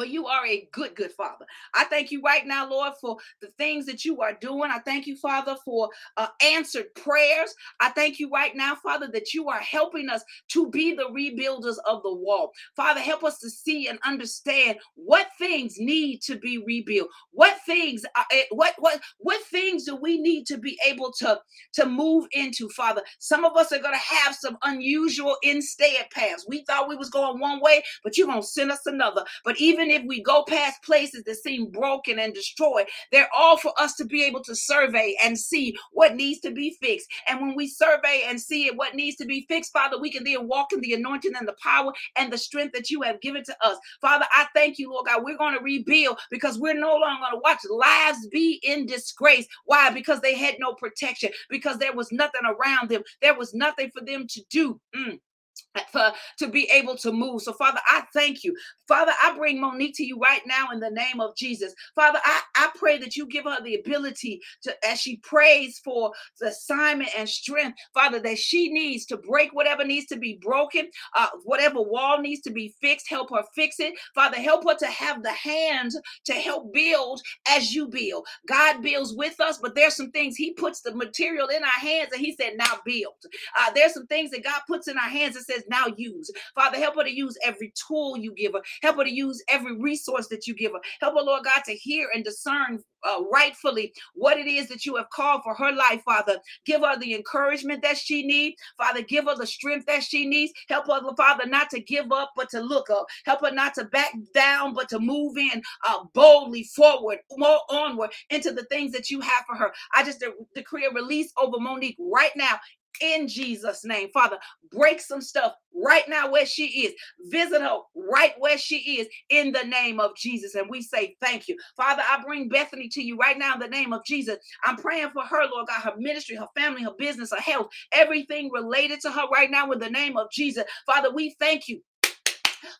for you are a good, good Father. I thank you right now, Lord, for the things that you are doing. I thank you, Father, for uh, answered prayers. I thank you right now, Father, that you are helping us to be the rebuilders of the wall. Father, help us to see and understand what things need to be rebuilt. What things, are, eh, what what what things do we need to be able to to move into, Father? Some of us are going to have some unusual instead paths. We thought we was going one way, but you're going to send us another. But even if we go past places that seem broken and destroyed, they're all for us to be able to survey and see what needs to be fixed. And when we survey and see it, what needs to be fixed, Father, we can then walk in the anointing and the power and the strength that you have given to us. Father, I thank you, Lord God. We're going to rebuild because we're no longer going to watch lives be in disgrace. Why? Because they had no protection, because there was nothing around them, there was nothing for them to do. Mm for to be able to move. So, Father, I thank you. Father, I bring Monique to you right now in the name of Jesus. Father, I, I pray that you give her the ability to, as she prays for the assignment and strength, Father, that she needs to break whatever needs to be broken, uh, whatever wall needs to be fixed, help her fix it. Father, help her to have the hands to help build as you build. God builds with us, but there's some things He puts the material in our hands and He said, now build. Uh, there's some things that God puts in our hands and says, now use. Father, help her to use every tool you give her. Help her to use every resource that you give her. Help her, Lord God, to hear and discern uh, rightfully what it is that you have called for her life, Father. Give her the encouragement that she needs. Father, give her the strength that she needs. Help her, Father, not to give up, but to look up. Help her not to back down, but to move in uh, boldly forward, more onward into the things that you have for her. I just de- decree a release over Monique right now in Jesus' name. Father, break some stuff right now where she is. Visit her right where she is in the name of Jesus. And we say thank you. Father, I bring Bethany to you right now in the name of Jesus. I'm praying for her, Lord God, her ministry, her family, her business, her health, everything related to her right now in the name of Jesus. Father, we thank you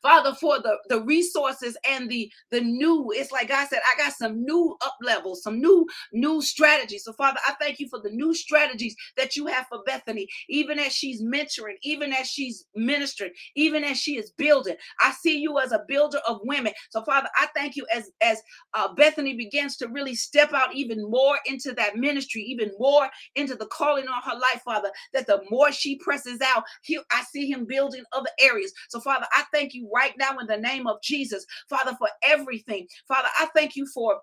Father, for the, the resources and the the new. It's like God said, I got some new up levels, some new new strategies. So, Father, I thank you for the new strategies that you have for Bethany, even as she's mentoring, even as she's ministering, even as she is building. I see you as a builder of women. So, Father, I thank you as as uh, Bethany begins to really step out even more into that ministry, even more into the calling on her life, Father. That the more she presses out, he, I see him building other areas. So, Father, I thank you right now in the name of Jesus, Father, for everything. Father, I thank you for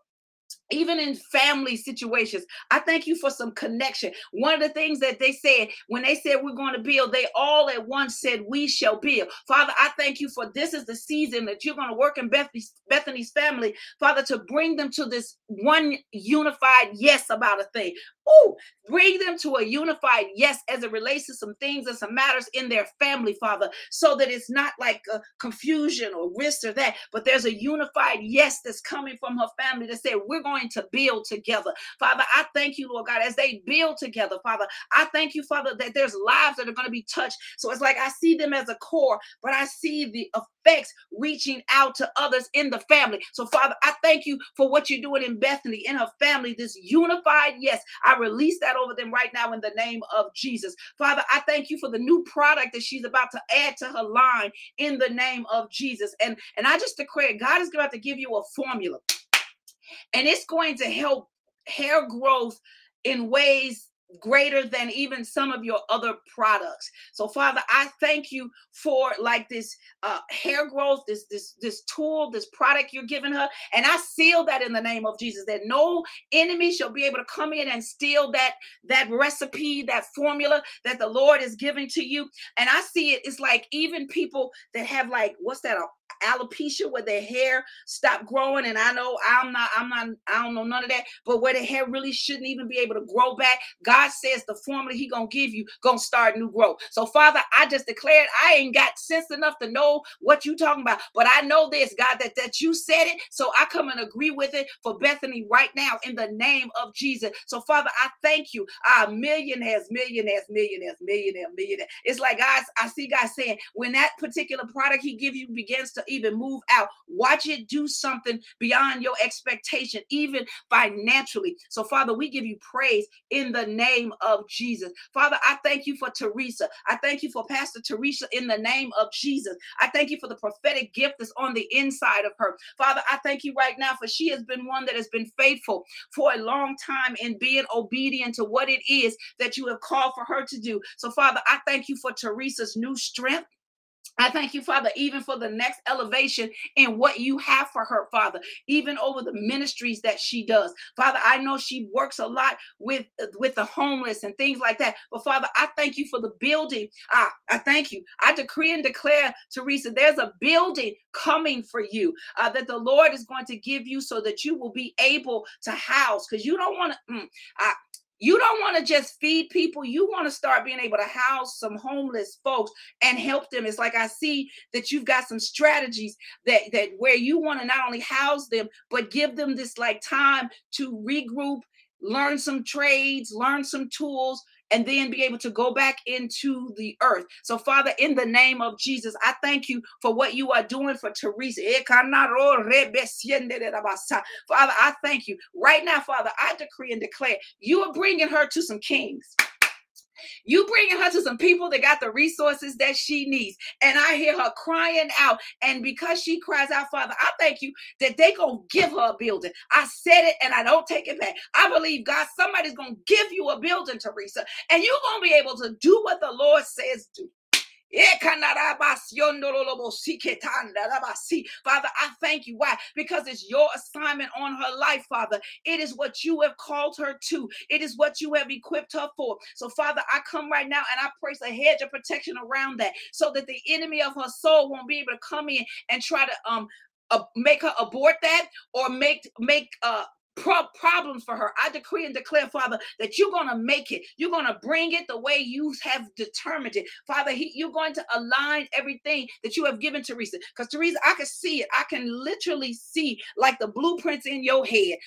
even in family situations i thank you for some connection. One of the things that they said when they said we're going to build they all at once said we shall build. Father i thank you for this is the season that you're going to work in bethany's, bethany's family father to bring them to this one unified yes about a thing Oh, bring them to a unified yes as it relates to some things and some matters in their family, Father, so that it's not like confusion or risk or that, but there's a unified yes that's coming from her family that said, We're going to build together. Father, I thank you, Lord God, as they build together, Father. I thank you, Father, that there's lives that are going to be touched. So it's like I see them as a core, but I see the effects reaching out to others in the family. So, Father, I thank you for what you're doing in Bethany, in her family, this unified yes. I release that over them right now in the name of Jesus. Father, I thank you for the new product that she's about to add to her line in the name of Jesus. And, and I just declare God is about to give you a formula and it's going to help hair growth in ways greater than even some of your other products. So father i thank you for like this uh, hair growth this this this tool this product you're giving her. And i seal that in the name of jesus that no enemy shall be able to come in and steal that that recipe that formula that the lord is giving to you. And i see it it's like even people that have like what's that alopecia where their hair stopped growing and i know i'm not i'm not i don't know none of that but where the hair really shouldn't even be able to grow back god says the formula he gonna give you gonna start new growth. So father i just declared i ain't got sense enough to know what you talking about but i know this god that that you said it so i come and agree with it for bethany right now in the name of jesus. So father i thank you. Ah millionaires millionaires millionaires millionaire millionaire. It's like guys i see god saying when that particular product he give you begins to even move out. Watch it do something beyond your expectation, even financially. So, Father, we give you praise in the name of Jesus. Father, I thank you for Teresa. I thank you for Pastor Teresa in the name of Jesus. I thank you for the prophetic gift that's on the inside of her. Father, I thank you right now for she has been one that has been faithful for a long time in being obedient to what it is that you have called for her to do. So, Father, I thank you for Teresa's new strength. I thank you, Father, even for the next elevation in what you have for her, Father, even over the ministries that she does. Father, I know she works a lot with, with the homeless and things like that. But Father, I thank you for the building. Ah, I thank you. I decree and declare, Teresa, there's a building coming for you uh, that the Lord is going to give you so that you will be able to house because you don't want to. Mm, you don't want to just feed people. You want to start being able to house some homeless folks and help them. It's like I see that you've got some strategies that that where you want to not only house them but give them this like time to regroup, learn some trades, learn some tools and then be able to go back into the earth. So, Father, in the name of Jesus, I thank you for what you are doing for Teresa. Eh, Father, I thank you. Right now, Father, I decree and declare you are bringing her to some kings. You bringing her to some people that got the resources that she needs. And I hear her crying out. And because she cries out, Father, I thank you that they going to give her a building. I said it and I don't take it back. I believe, God, somebody's going to give you a building, Teresa. And you're going to be able to do what the Lord says do. Father, I thank you. Why? Because it's your assignment on her life, Father. It is what you have called her to, it is what you have equipped her for. So, Father, I come right now and I place a hedge of protection around that so that the enemy of her soul won't be able to come in and try to um uh, make her abort that or make make uh pro- problems for her. I decree and declare, Father, that you're going to make it. You're going to bring it the way you have determined it. Father, he, you're going to align everything that you have given Teresa. Because Teresa, I can see it. I can literally see like the blueprints in your head.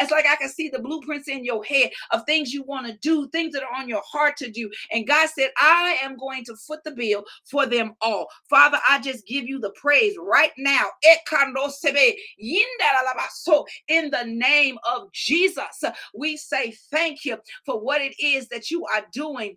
It's like I can see the blueprints in your head of things you want to do, things that are on your heart to do. And God said, I am going to foot the bill for them all. Father, I just give you the praise right now in the name of Jesus. We say thank you for what it is that you are doing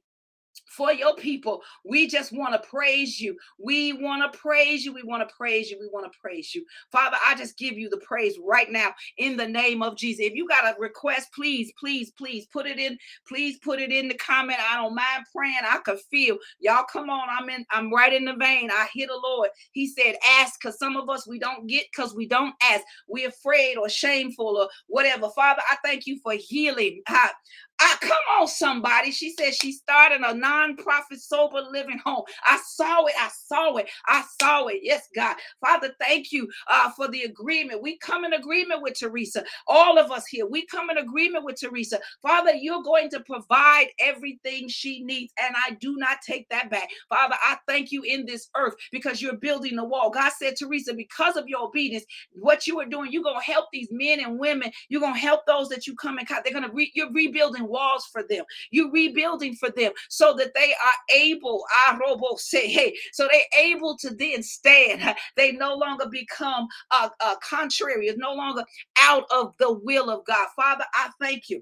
for your people. We just want to praise you. We want to praise you. We want to praise you. We want to praise you. Father, I just give you the praise right now in the name of Jesus. If you got a request, please, please, please put it in. Please put it in the comment. I don't mind praying. I could feel y'all. Come on, I'm in. I'm right in the vein. I hear the Lord. He said, "Ask," because some of us we don't get because we don't ask. We're afraid or shameful or whatever. Father, I thank you for healing. I, I, come on, somebody. She said she started a nonprofit sober living home. I saw it. I saw it. I saw it. Yes, God. Father, thank you uh, for the agreement. We come in agreement with Teresa. All of us here, we come in agreement with Teresa. Father, you're going to provide everything she needs. And I do not take that back. Father, I thank you in this earth because you're building the wall. God said, Teresa, because of your obedience, what you are doing, you're going to help these men and women. You're going to help those that you come in. They're going to re- you're rebuilding walls for them. You're rebuilding for them so that they are able, I robo say, hey, so they're able to then stand. They no longer become uh, uh, contrary, it's no longer out of the will of God. Father, I thank you.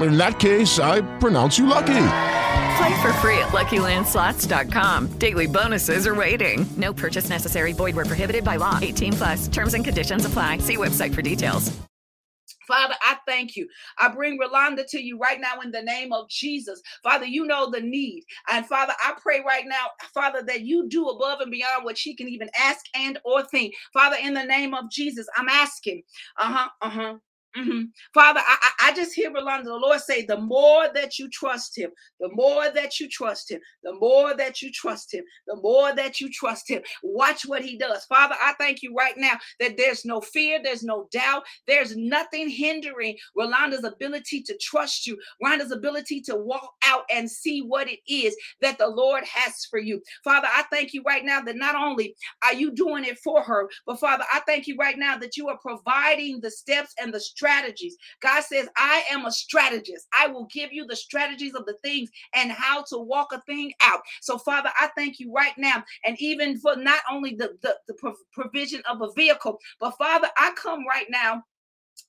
In that case, I pronounce you lucky. Play for free at LuckyLandSlots.com. Daily bonuses are waiting. No purchase necessary. Void where prohibited by law. 18 plus. Terms and conditions apply. See website for details. Father, I thank you. I bring Rolanda to you right now in the name of Jesus. Father, you know the need. And Father, I pray right now, Father, that you do above and beyond what she can even ask and or think. Father, in the name of Jesus, I'm asking. Uh-huh, uh-huh. Mm-hmm. Father, I, I just hear Rolanda, the Lord say, the more that you trust him, the more that you trust him, the more that you trust him, the more that you trust him. Watch what he does. Father, I thank you right now that there's no fear, there's no doubt, there's nothing hindering Rolanda's ability to trust you, Rolanda's ability to walk out and see what it is that the Lord has for you. Father, I thank you right now that not only are you doing it for her, but Father, I thank you right now that you are providing the steps and the strategies. God says, I am a strategist. I will give you the strategies of the things and how to walk a thing out. So, Father, I thank you right now. And even for not only the, the, the provision of a vehicle, but Father, I come right now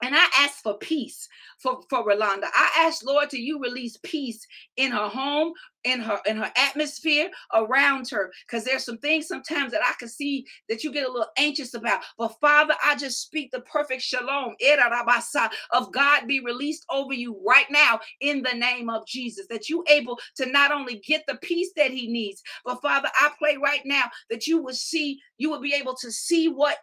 and I ask for peace for, for Rolanda. I ask, Lord, to you release peace in her home, in her in her atmosphere around her. Because there's some things sometimes that I can see that you get a little anxious about. But Father, I just speak the perfect shalom of God be released over you right now in the name of Jesus. That you able to not only get the peace that he needs, but Father, I pray right now that you will see, you will be able to see what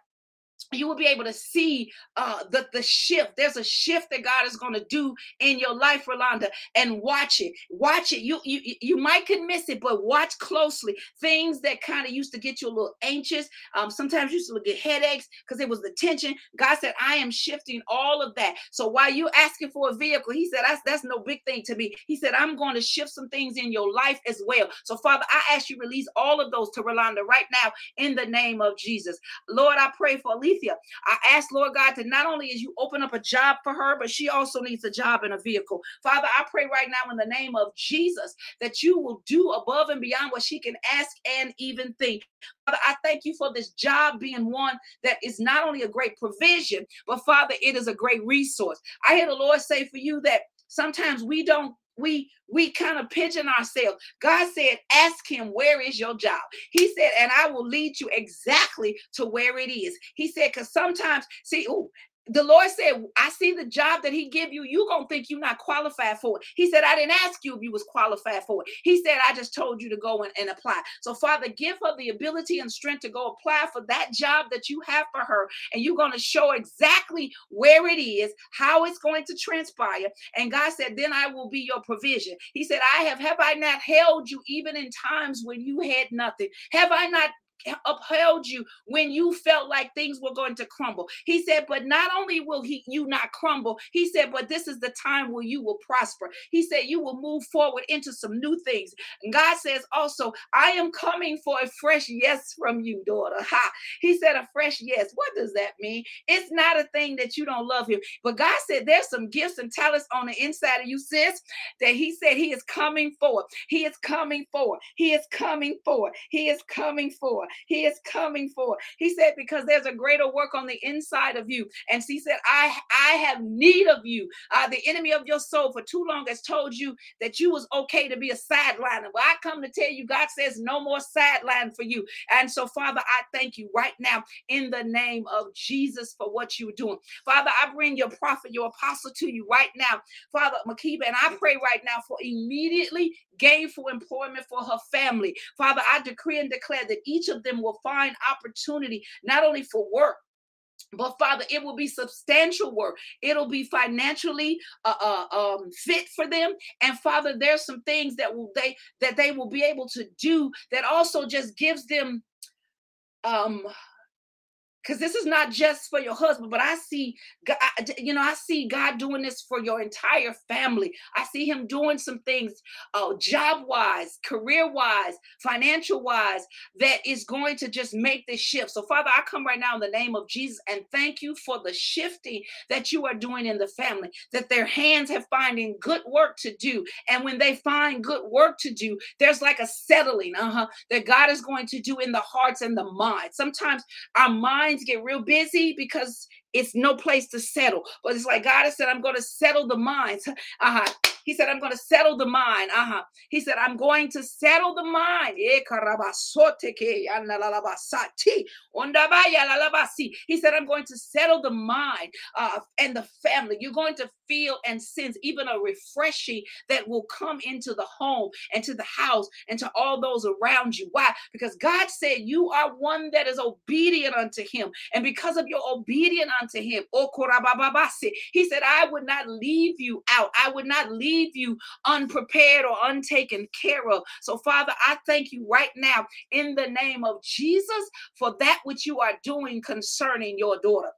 you will be able to see uh, the, the shift. There's a shift that God is going to do in your life, Rolanda, and watch it. Watch it. You you you might could miss it, but watch closely. Things that kind of used to get you a little anxious. Um, sometimes you used to get headaches because it was the tension. God said, I am shifting all of that. So while you asking for a vehicle, he said, that's that's no big thing to me. He said, I'm going to shift some things in your life as well. So Father, I ask you release all of those to Rolanda right now in the name of Jesus. Lord, I pray for Alicia Alethea. I ask, Lord God, that not only is you open up a job for her, but she also needs a job in a vehicle. Father, I pray right now in the name of Jesus that you will do above and beyond what she can ask and even think. Father, I thank you for this job being one that is not only a great provision, but Father, it is a great resource. I hear the Lord say for you that sometimes we don't we we kind of pigeon ourselves. God said, ask him, where is your job? He said, and I will lead you exactly to where it is. He said, because sometimes, see, oh, the Lord said, I see the job that he give you. You gonna think you're not qualified for it. He said, I didn't ask you if you was qualified for it. He said, I just told you to go and, and apply. So Father, give her the ability and strength to go apply for that job that you have for her. And you're gonna show exactly where it is, how it's going to transpire. And God said, then I will be your provision. He said, I have, have I not held you even in times when you had nothing? Have I not upheld you when you felt like things were going to crumble. He said, but not only will he you not crumble, he said, but this is the time where you will prosper. He said, you will move forward into some new things. And God says also, I am coming for a fresh yes from you, daughter. Ha. He said, a fresh yes. What does that mean? It's not a thing that you don't love him. But God said, there's some gifts and talents on the inside of you, sis, that he said he is coming for. He is coming for. He is coming for. He is coming for. He is coming for. He said, because there's a greater work on the inside of you. And he said, I, I have need of you. Uh, the enemy of your soul for too long has told you that you was okay to be a sideliner. Well, I come to tell you, God says no more sideline for you. And so, Father, I thank you right now in the name of Jesus for what you're doing. Father, I bring your prophet, your apostle to you right now, Father Makiba, and I pray right now for immediately gainful employment for her family. Father, I decree and declare that each of them will find opportunity not only for work, but father it will be substantial work it'll be financially uh, uh, um, fit for them and father there's some things that will they that they will be able to do that also just gives them um because this is not just for your husband, but I see, God, you know, I see God doing this for your entire family. I see Him doing some things, uh, job wise, career wise, financial wise, that is going to just make this shift. So, Father, I come right now in the name of Jesus and thank you for the shifting that you are doing in the family, that their hands have finding good work to do. And when they find good work to do, there's like a settling, uh-huh, that God is going to do in the hearts and the minds. Sometimes our minds get real busy because it's no place to settle. But it's like God has said, I'm going to settle the minds. Uh-huh. He said, I'm going to settle the mind. Uh-huh. He said, I'm going to settle the mind. He said, I'm going to settle the mind uh, and the family. You're going to feel and sense even a refreshing that will come into the home and to the house and to all those around you. Why? Because God said, You are one that is obedient unto Him. And because of your obedience unto Him, He said, I would not leave you out. I would not leave leave you unprepared or untaken care of. So, Father, I thank you right now in the name of Jesus for that which you are doing concerning your daughter.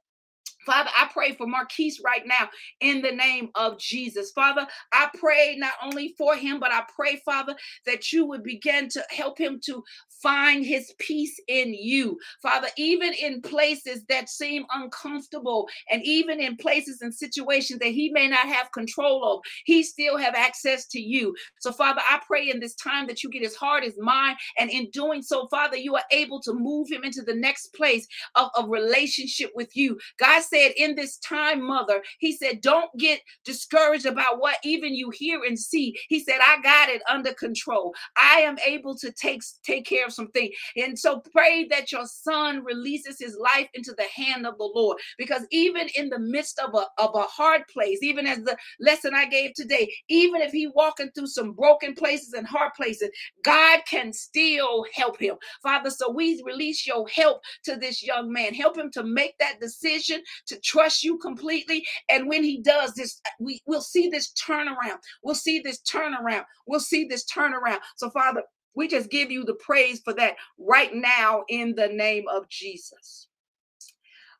Father, I pray for Marquise right now in the name of Jesus. Father, I pray not only for him, but I pray, Father, that you would begin to help him to find his peace in you. Father, even in places that seem uncomfortable and even in places and situations that he may not have control of, he still have access to you. So Father, I pray in this time that you get his heart, his mind, and in doing so, Father, you are able to move him into the next place of, a relationship with you. God said in this time, mother, he said, don't get discouraged about what even you hear and see. He said, I got it under control. I am able to take, take care of something. And so pray that your son releases his life into the hand of the Lord. Because even in the midst of a, of a hard place, even as the lesson I gave today, even if he walking through some broken places and hard places, God can still help him. Father, so we release your help to this young man. Help him to make that decision to trust you completely. And when he does this, we, we'll see this turnaround. We'll see this turnaround. We'll see this turnaround. So, Father, we just give you the praise for that right now in the name of Jesus.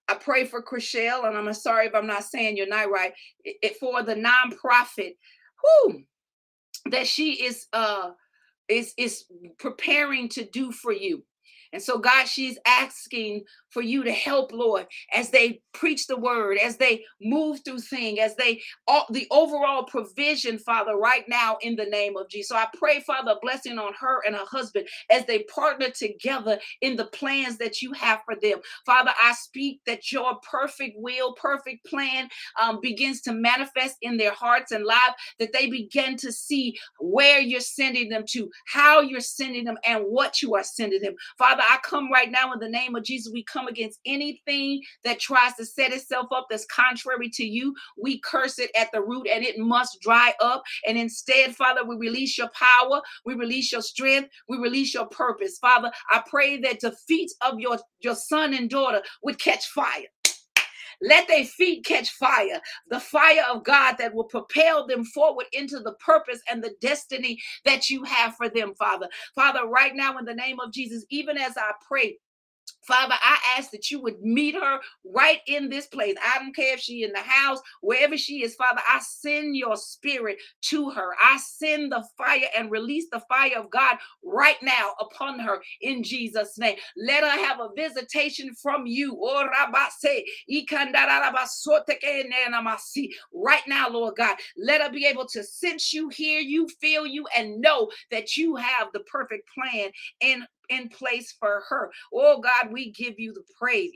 I pray for Chriselle, and I'm sorry if I'm not saying your night right, it, for the nonprofit who that she is uh is is preparing to do for you. And so, God, she's asking for you to help, Lord, as they preach the word, as they move through things, as they all the overall provision, Father, right now in the name of Jesus. So I pray, Father, blessing on her and her husband as they partner together in the plans that you have for them. Father, I speak that your perfect will, perfect plan um, begins to manifest in their hearts and lives, that they begin to see where you're sending them to, how you're sending them, and what you are sending them. Father, I come right now in the name of Jesus. We come come against anything that tries to set itself up that's contrary to you. We curse it at the root and it must dry up. And instead, Father, we release your power, we release your strength, we release your purpose. Father, I pray that the feet of your, your son and daughter would catch fire. Let their feet catch fire, the fire of God that will propel them forward into the purpose and the destiny that you have for them, Father. Father, right now, in the name of Jesus, even as I pray, Father, I ask that you would meet her right in this place. I don't care if she in the house, wherever she is, Father, I send your spirit to her. I send the fire and release the fire of God right now upon her in Jesus' name. Let her have a visitation from you. Oh, right now, Lord God. Let her be able to sense you, hear you, feel you, and know that you have the perfect plan in in place for her. Oh God, we give you the praise.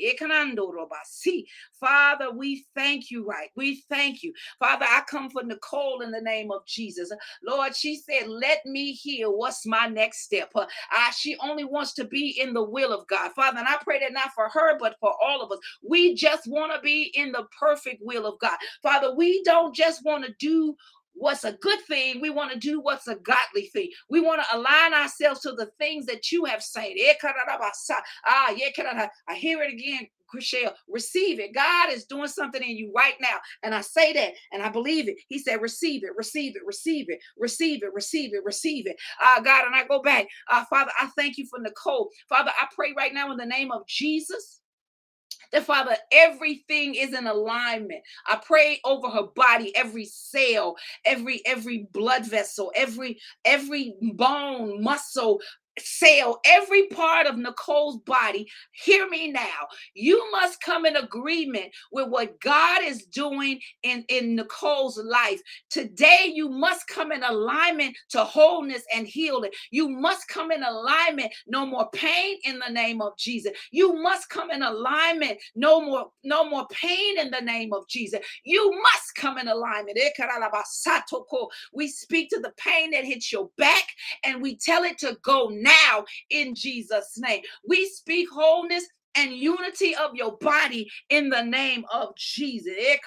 Father, we thank you, right? We thank you. Father, I come for Nicole in the name of Jesus. Lord, she said, Let me hear what's my next step. Uh, she only wants to be in the will of God. Father, and I pray that not for her, but for all of us. We just want to be in the perfect will of God. Father, we don't just want to do what's a good thing. We want to do what's a godly thing. We want to align ourselves to the things that you have said. Ah, yeah, I hear it again. Chriselle, receive it. God is doing something in you right now. And I say that and I believe it. He said, receive it, receive it, receive it, receive it, receive it, receive it. Uh, God, and I go back. Uh, Father, I thank you for Nicole. Father, I pray right now in the name of Jesus that Father, everything is in alignment. I pray over her body, every cell, every every blood vessel, every every bone, muscle, cell, every part of Nicole's body, hear me now. You must come in agreement with what God is doing in, in Nicole's life. Today, you must come in alignment to wholeness and healing. You must come in alignment. No more pain in the name of Jesus. You must come in alignment. No more, no more pain in the name of Jesus. You must come in alignment. Eh, we speak to the pain that hits your back and we tell it to go now in Jesus' name. We speak wholeness and unity of your body in the name of Jesus. Eh,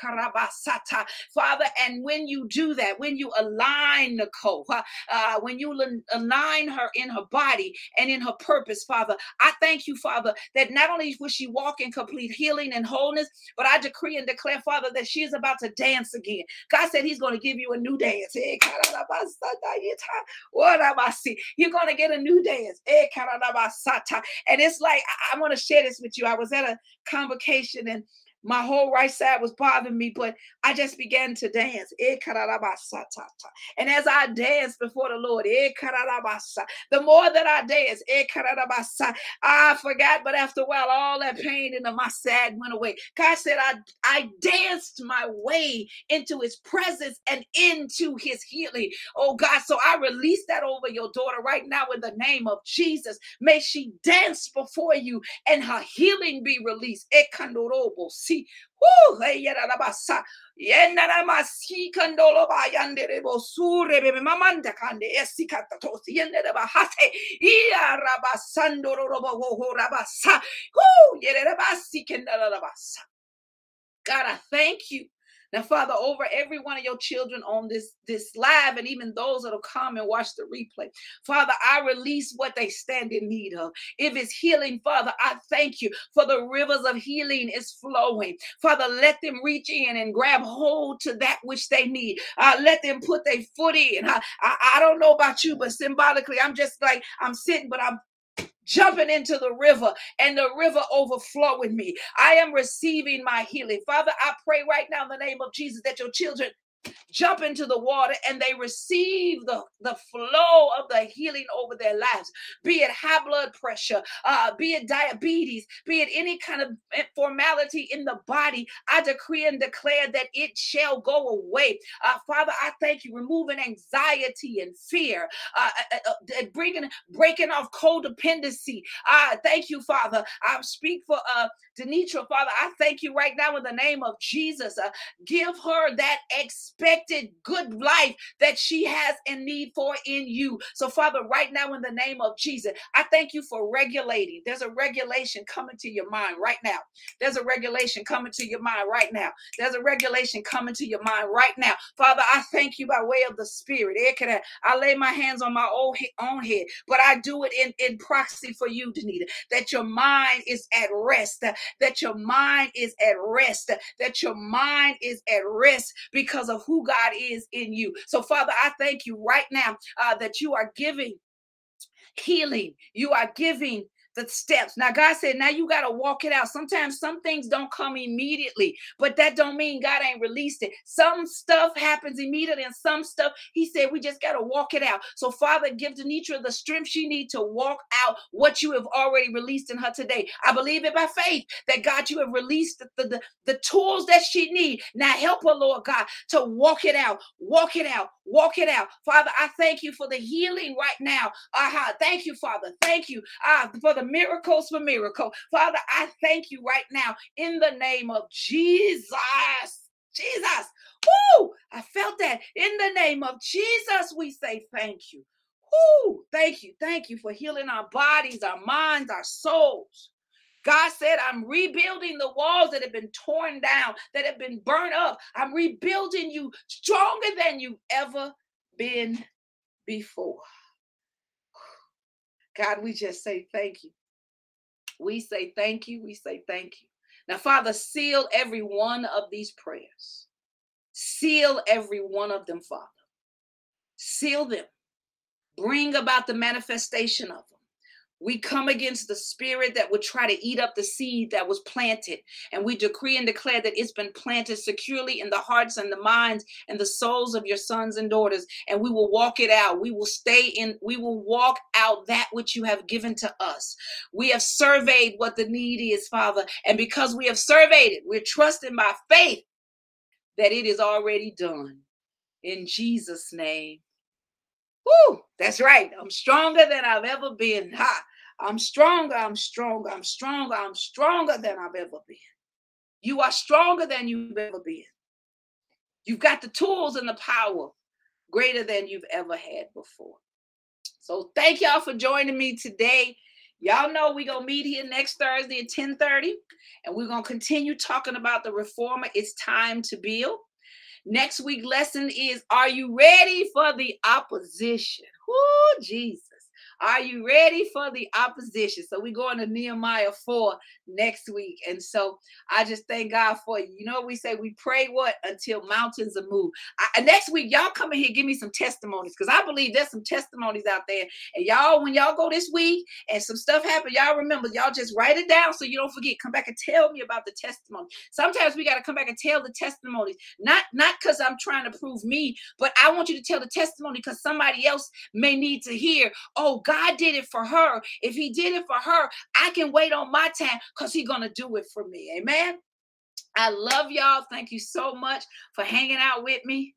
Father, and when you do that, when you align Nicole, uh, when you align her in her body and in her purpose, Father, I thank you, Father, that not only will she walk in complete healing and wholeness, but I decree and declare, Father, that she is about to dance again. God said He's going to give you a new dance. What am I see? You're going to get a new dance. Eh, and it's like, I want to share this with you. I was at a convocation and my whole right side was bothering me, but I just began to dance. Eh, and as I danced before the Lord, eh, the more that I danced, eh, I forgot, but after a while, all that pain in my side went away. God said, I, I danced my way into his presence and into his healing. Oh God, so I release that over your daughter right now in the name of Jesus. May she dance before you and her healing be released. Eyarabasa. Yennaramasi kandolo ba yandere bo sure bebe mamanda kande esikata tosi yendere ba hate. Iya rabasando robo ho rabasa. Woo! Yerabasi kendala rabasa. God, I thank you now, Father, over every one of your children on this, this live and even those that'll come and watch the replay, Father, I release what they stand in need of. If it's healing, Father, I thank you for the rivers of healing is flowing. Father, let them reach in and grab hold to that which they need. Uh, let them put their foot in. I, I, I don't know about you, but symbolically, I'm just like, I'm sitting, but I'm jumping into the river and the river overflowing me. I am receiving my healing. Father, I pray right now in the name of Jesus that your children jump into the water and they receive the, the flow of the healing over their lives, be it high blood pressure, uh, be it diabetes, be it any kind of formality in the body. I decree and declare that it shall go away. Uh, Father, I thank you, removing anxiety and fear, uh, uh, uh, uh bringing, breaking off codependency. I thank you, Father. I speak for uh, Denitra, Father. I thank you right now in the name of Jesus. Give her that expectation expected good life that she has in need for in you. So, Father, right now in the name of Jesus, I thank you for regulating. There's a regulation coming to your mind right now. There's a regulation coming to your mind right now. There's a regulation coming to your mind right now. Father, I thank you by way of the Spirit. Eh, I lay my hands on my own head, but I do it in, in proxy for you, Danita, that your mind is at rest, that your mind is at rest, that your mind is at rest because of who God is in you. So, Father, I thank you right now uh, that you are giving healing. You are giving the steps. Now God said, now you got to walk it out. Sometimes some things don't come immediately, but that don't mean God ain't released it. Some stuff happens immediately and some stuff he said we just got to walk it out. So Father, give Denitra the strength she needs to walk out what you have already released in her today. I believe it by faith that God, you have released the, the, the tools that she need. Now help her, Lord God, to walk it out, walk it out, walk it out. Father, I thank you for the healing right now. Uh-huh. Thank you, Father. Thank you uh, for the miracles for miracle. Father, I thank you right now in the name of Jesus. Jesus. Woo! I felt that. In the name of Jesus, we say thank you. Woo! Thank you. Thank you for healing our bodies, our minds, our souls. God said, I'm rebuilding the walls that have been torn down, that have been burnt up. I'm rebuilding you stronger than you've ever been before. God, we just say thank you. We say thank you. We say thank you. Now, Father, seal every one of these prayers. Seal every one of them, Father. Seal them. Bring about the manifestation of them. We come against the spirit that would try to eat up the seed that was planted. And we decree and declare that it's been planted securely in the hearts and the minds and the souls of your sons and daughters. And we will walk it out. We will stay in, we will walk out that which you have given to us. We have surveyed what the need is, Father. And because we have surveyed it, we're trusting by faith that it is already done. In Jesus' name. Woo, that's right. I'm stronger than I've ever been. Ha. I'm stronger, I'm stronger, I'm stronger, I'm stronger than I've ever been. You are stronger than you've ever been. You've got the tools and the power greater than you've ever had before. So thank y'all for joining me today. Y'all know we're gonna meet here next Thursday at 10:30, and we're gonna continue talking about the reformer. It's time to build. Next week lesson is Are you ready for the opposition? Oh, Jesus. Are you ready for the opposition? So we go into Nehemiah 4 next week. And so I just thank God for you. You know we say? We pray what? Until mountains are moved. I, next week, y'all come in here, give me some testimonies because I believe there's some testimonies out there. And y'all, when y'all go this week and some stuff happen, y'all remember, y'all just write it down so you don't forget. Come back and tell me about the testimony. Sometimes we got to come back and tell the testimonies, not not because I'm trying to prove me, but I want you to tell the testimony because somebody else may need to hear, oh, God did it for her. If he did it for her, I can wait on my time because he's going to do it for me. Amen. I love y'all. Thank you so much for hanging out with me.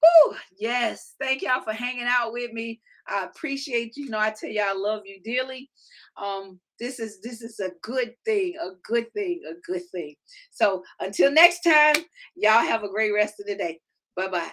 Whew, yes. Thank y'all for hanging out with me. I appreciate you. you know, I tell you I love you dearly. Um, this is this is a good thing, a good thing, a good thing. So until next time, y'all have a great rest of the day. Bye-bye.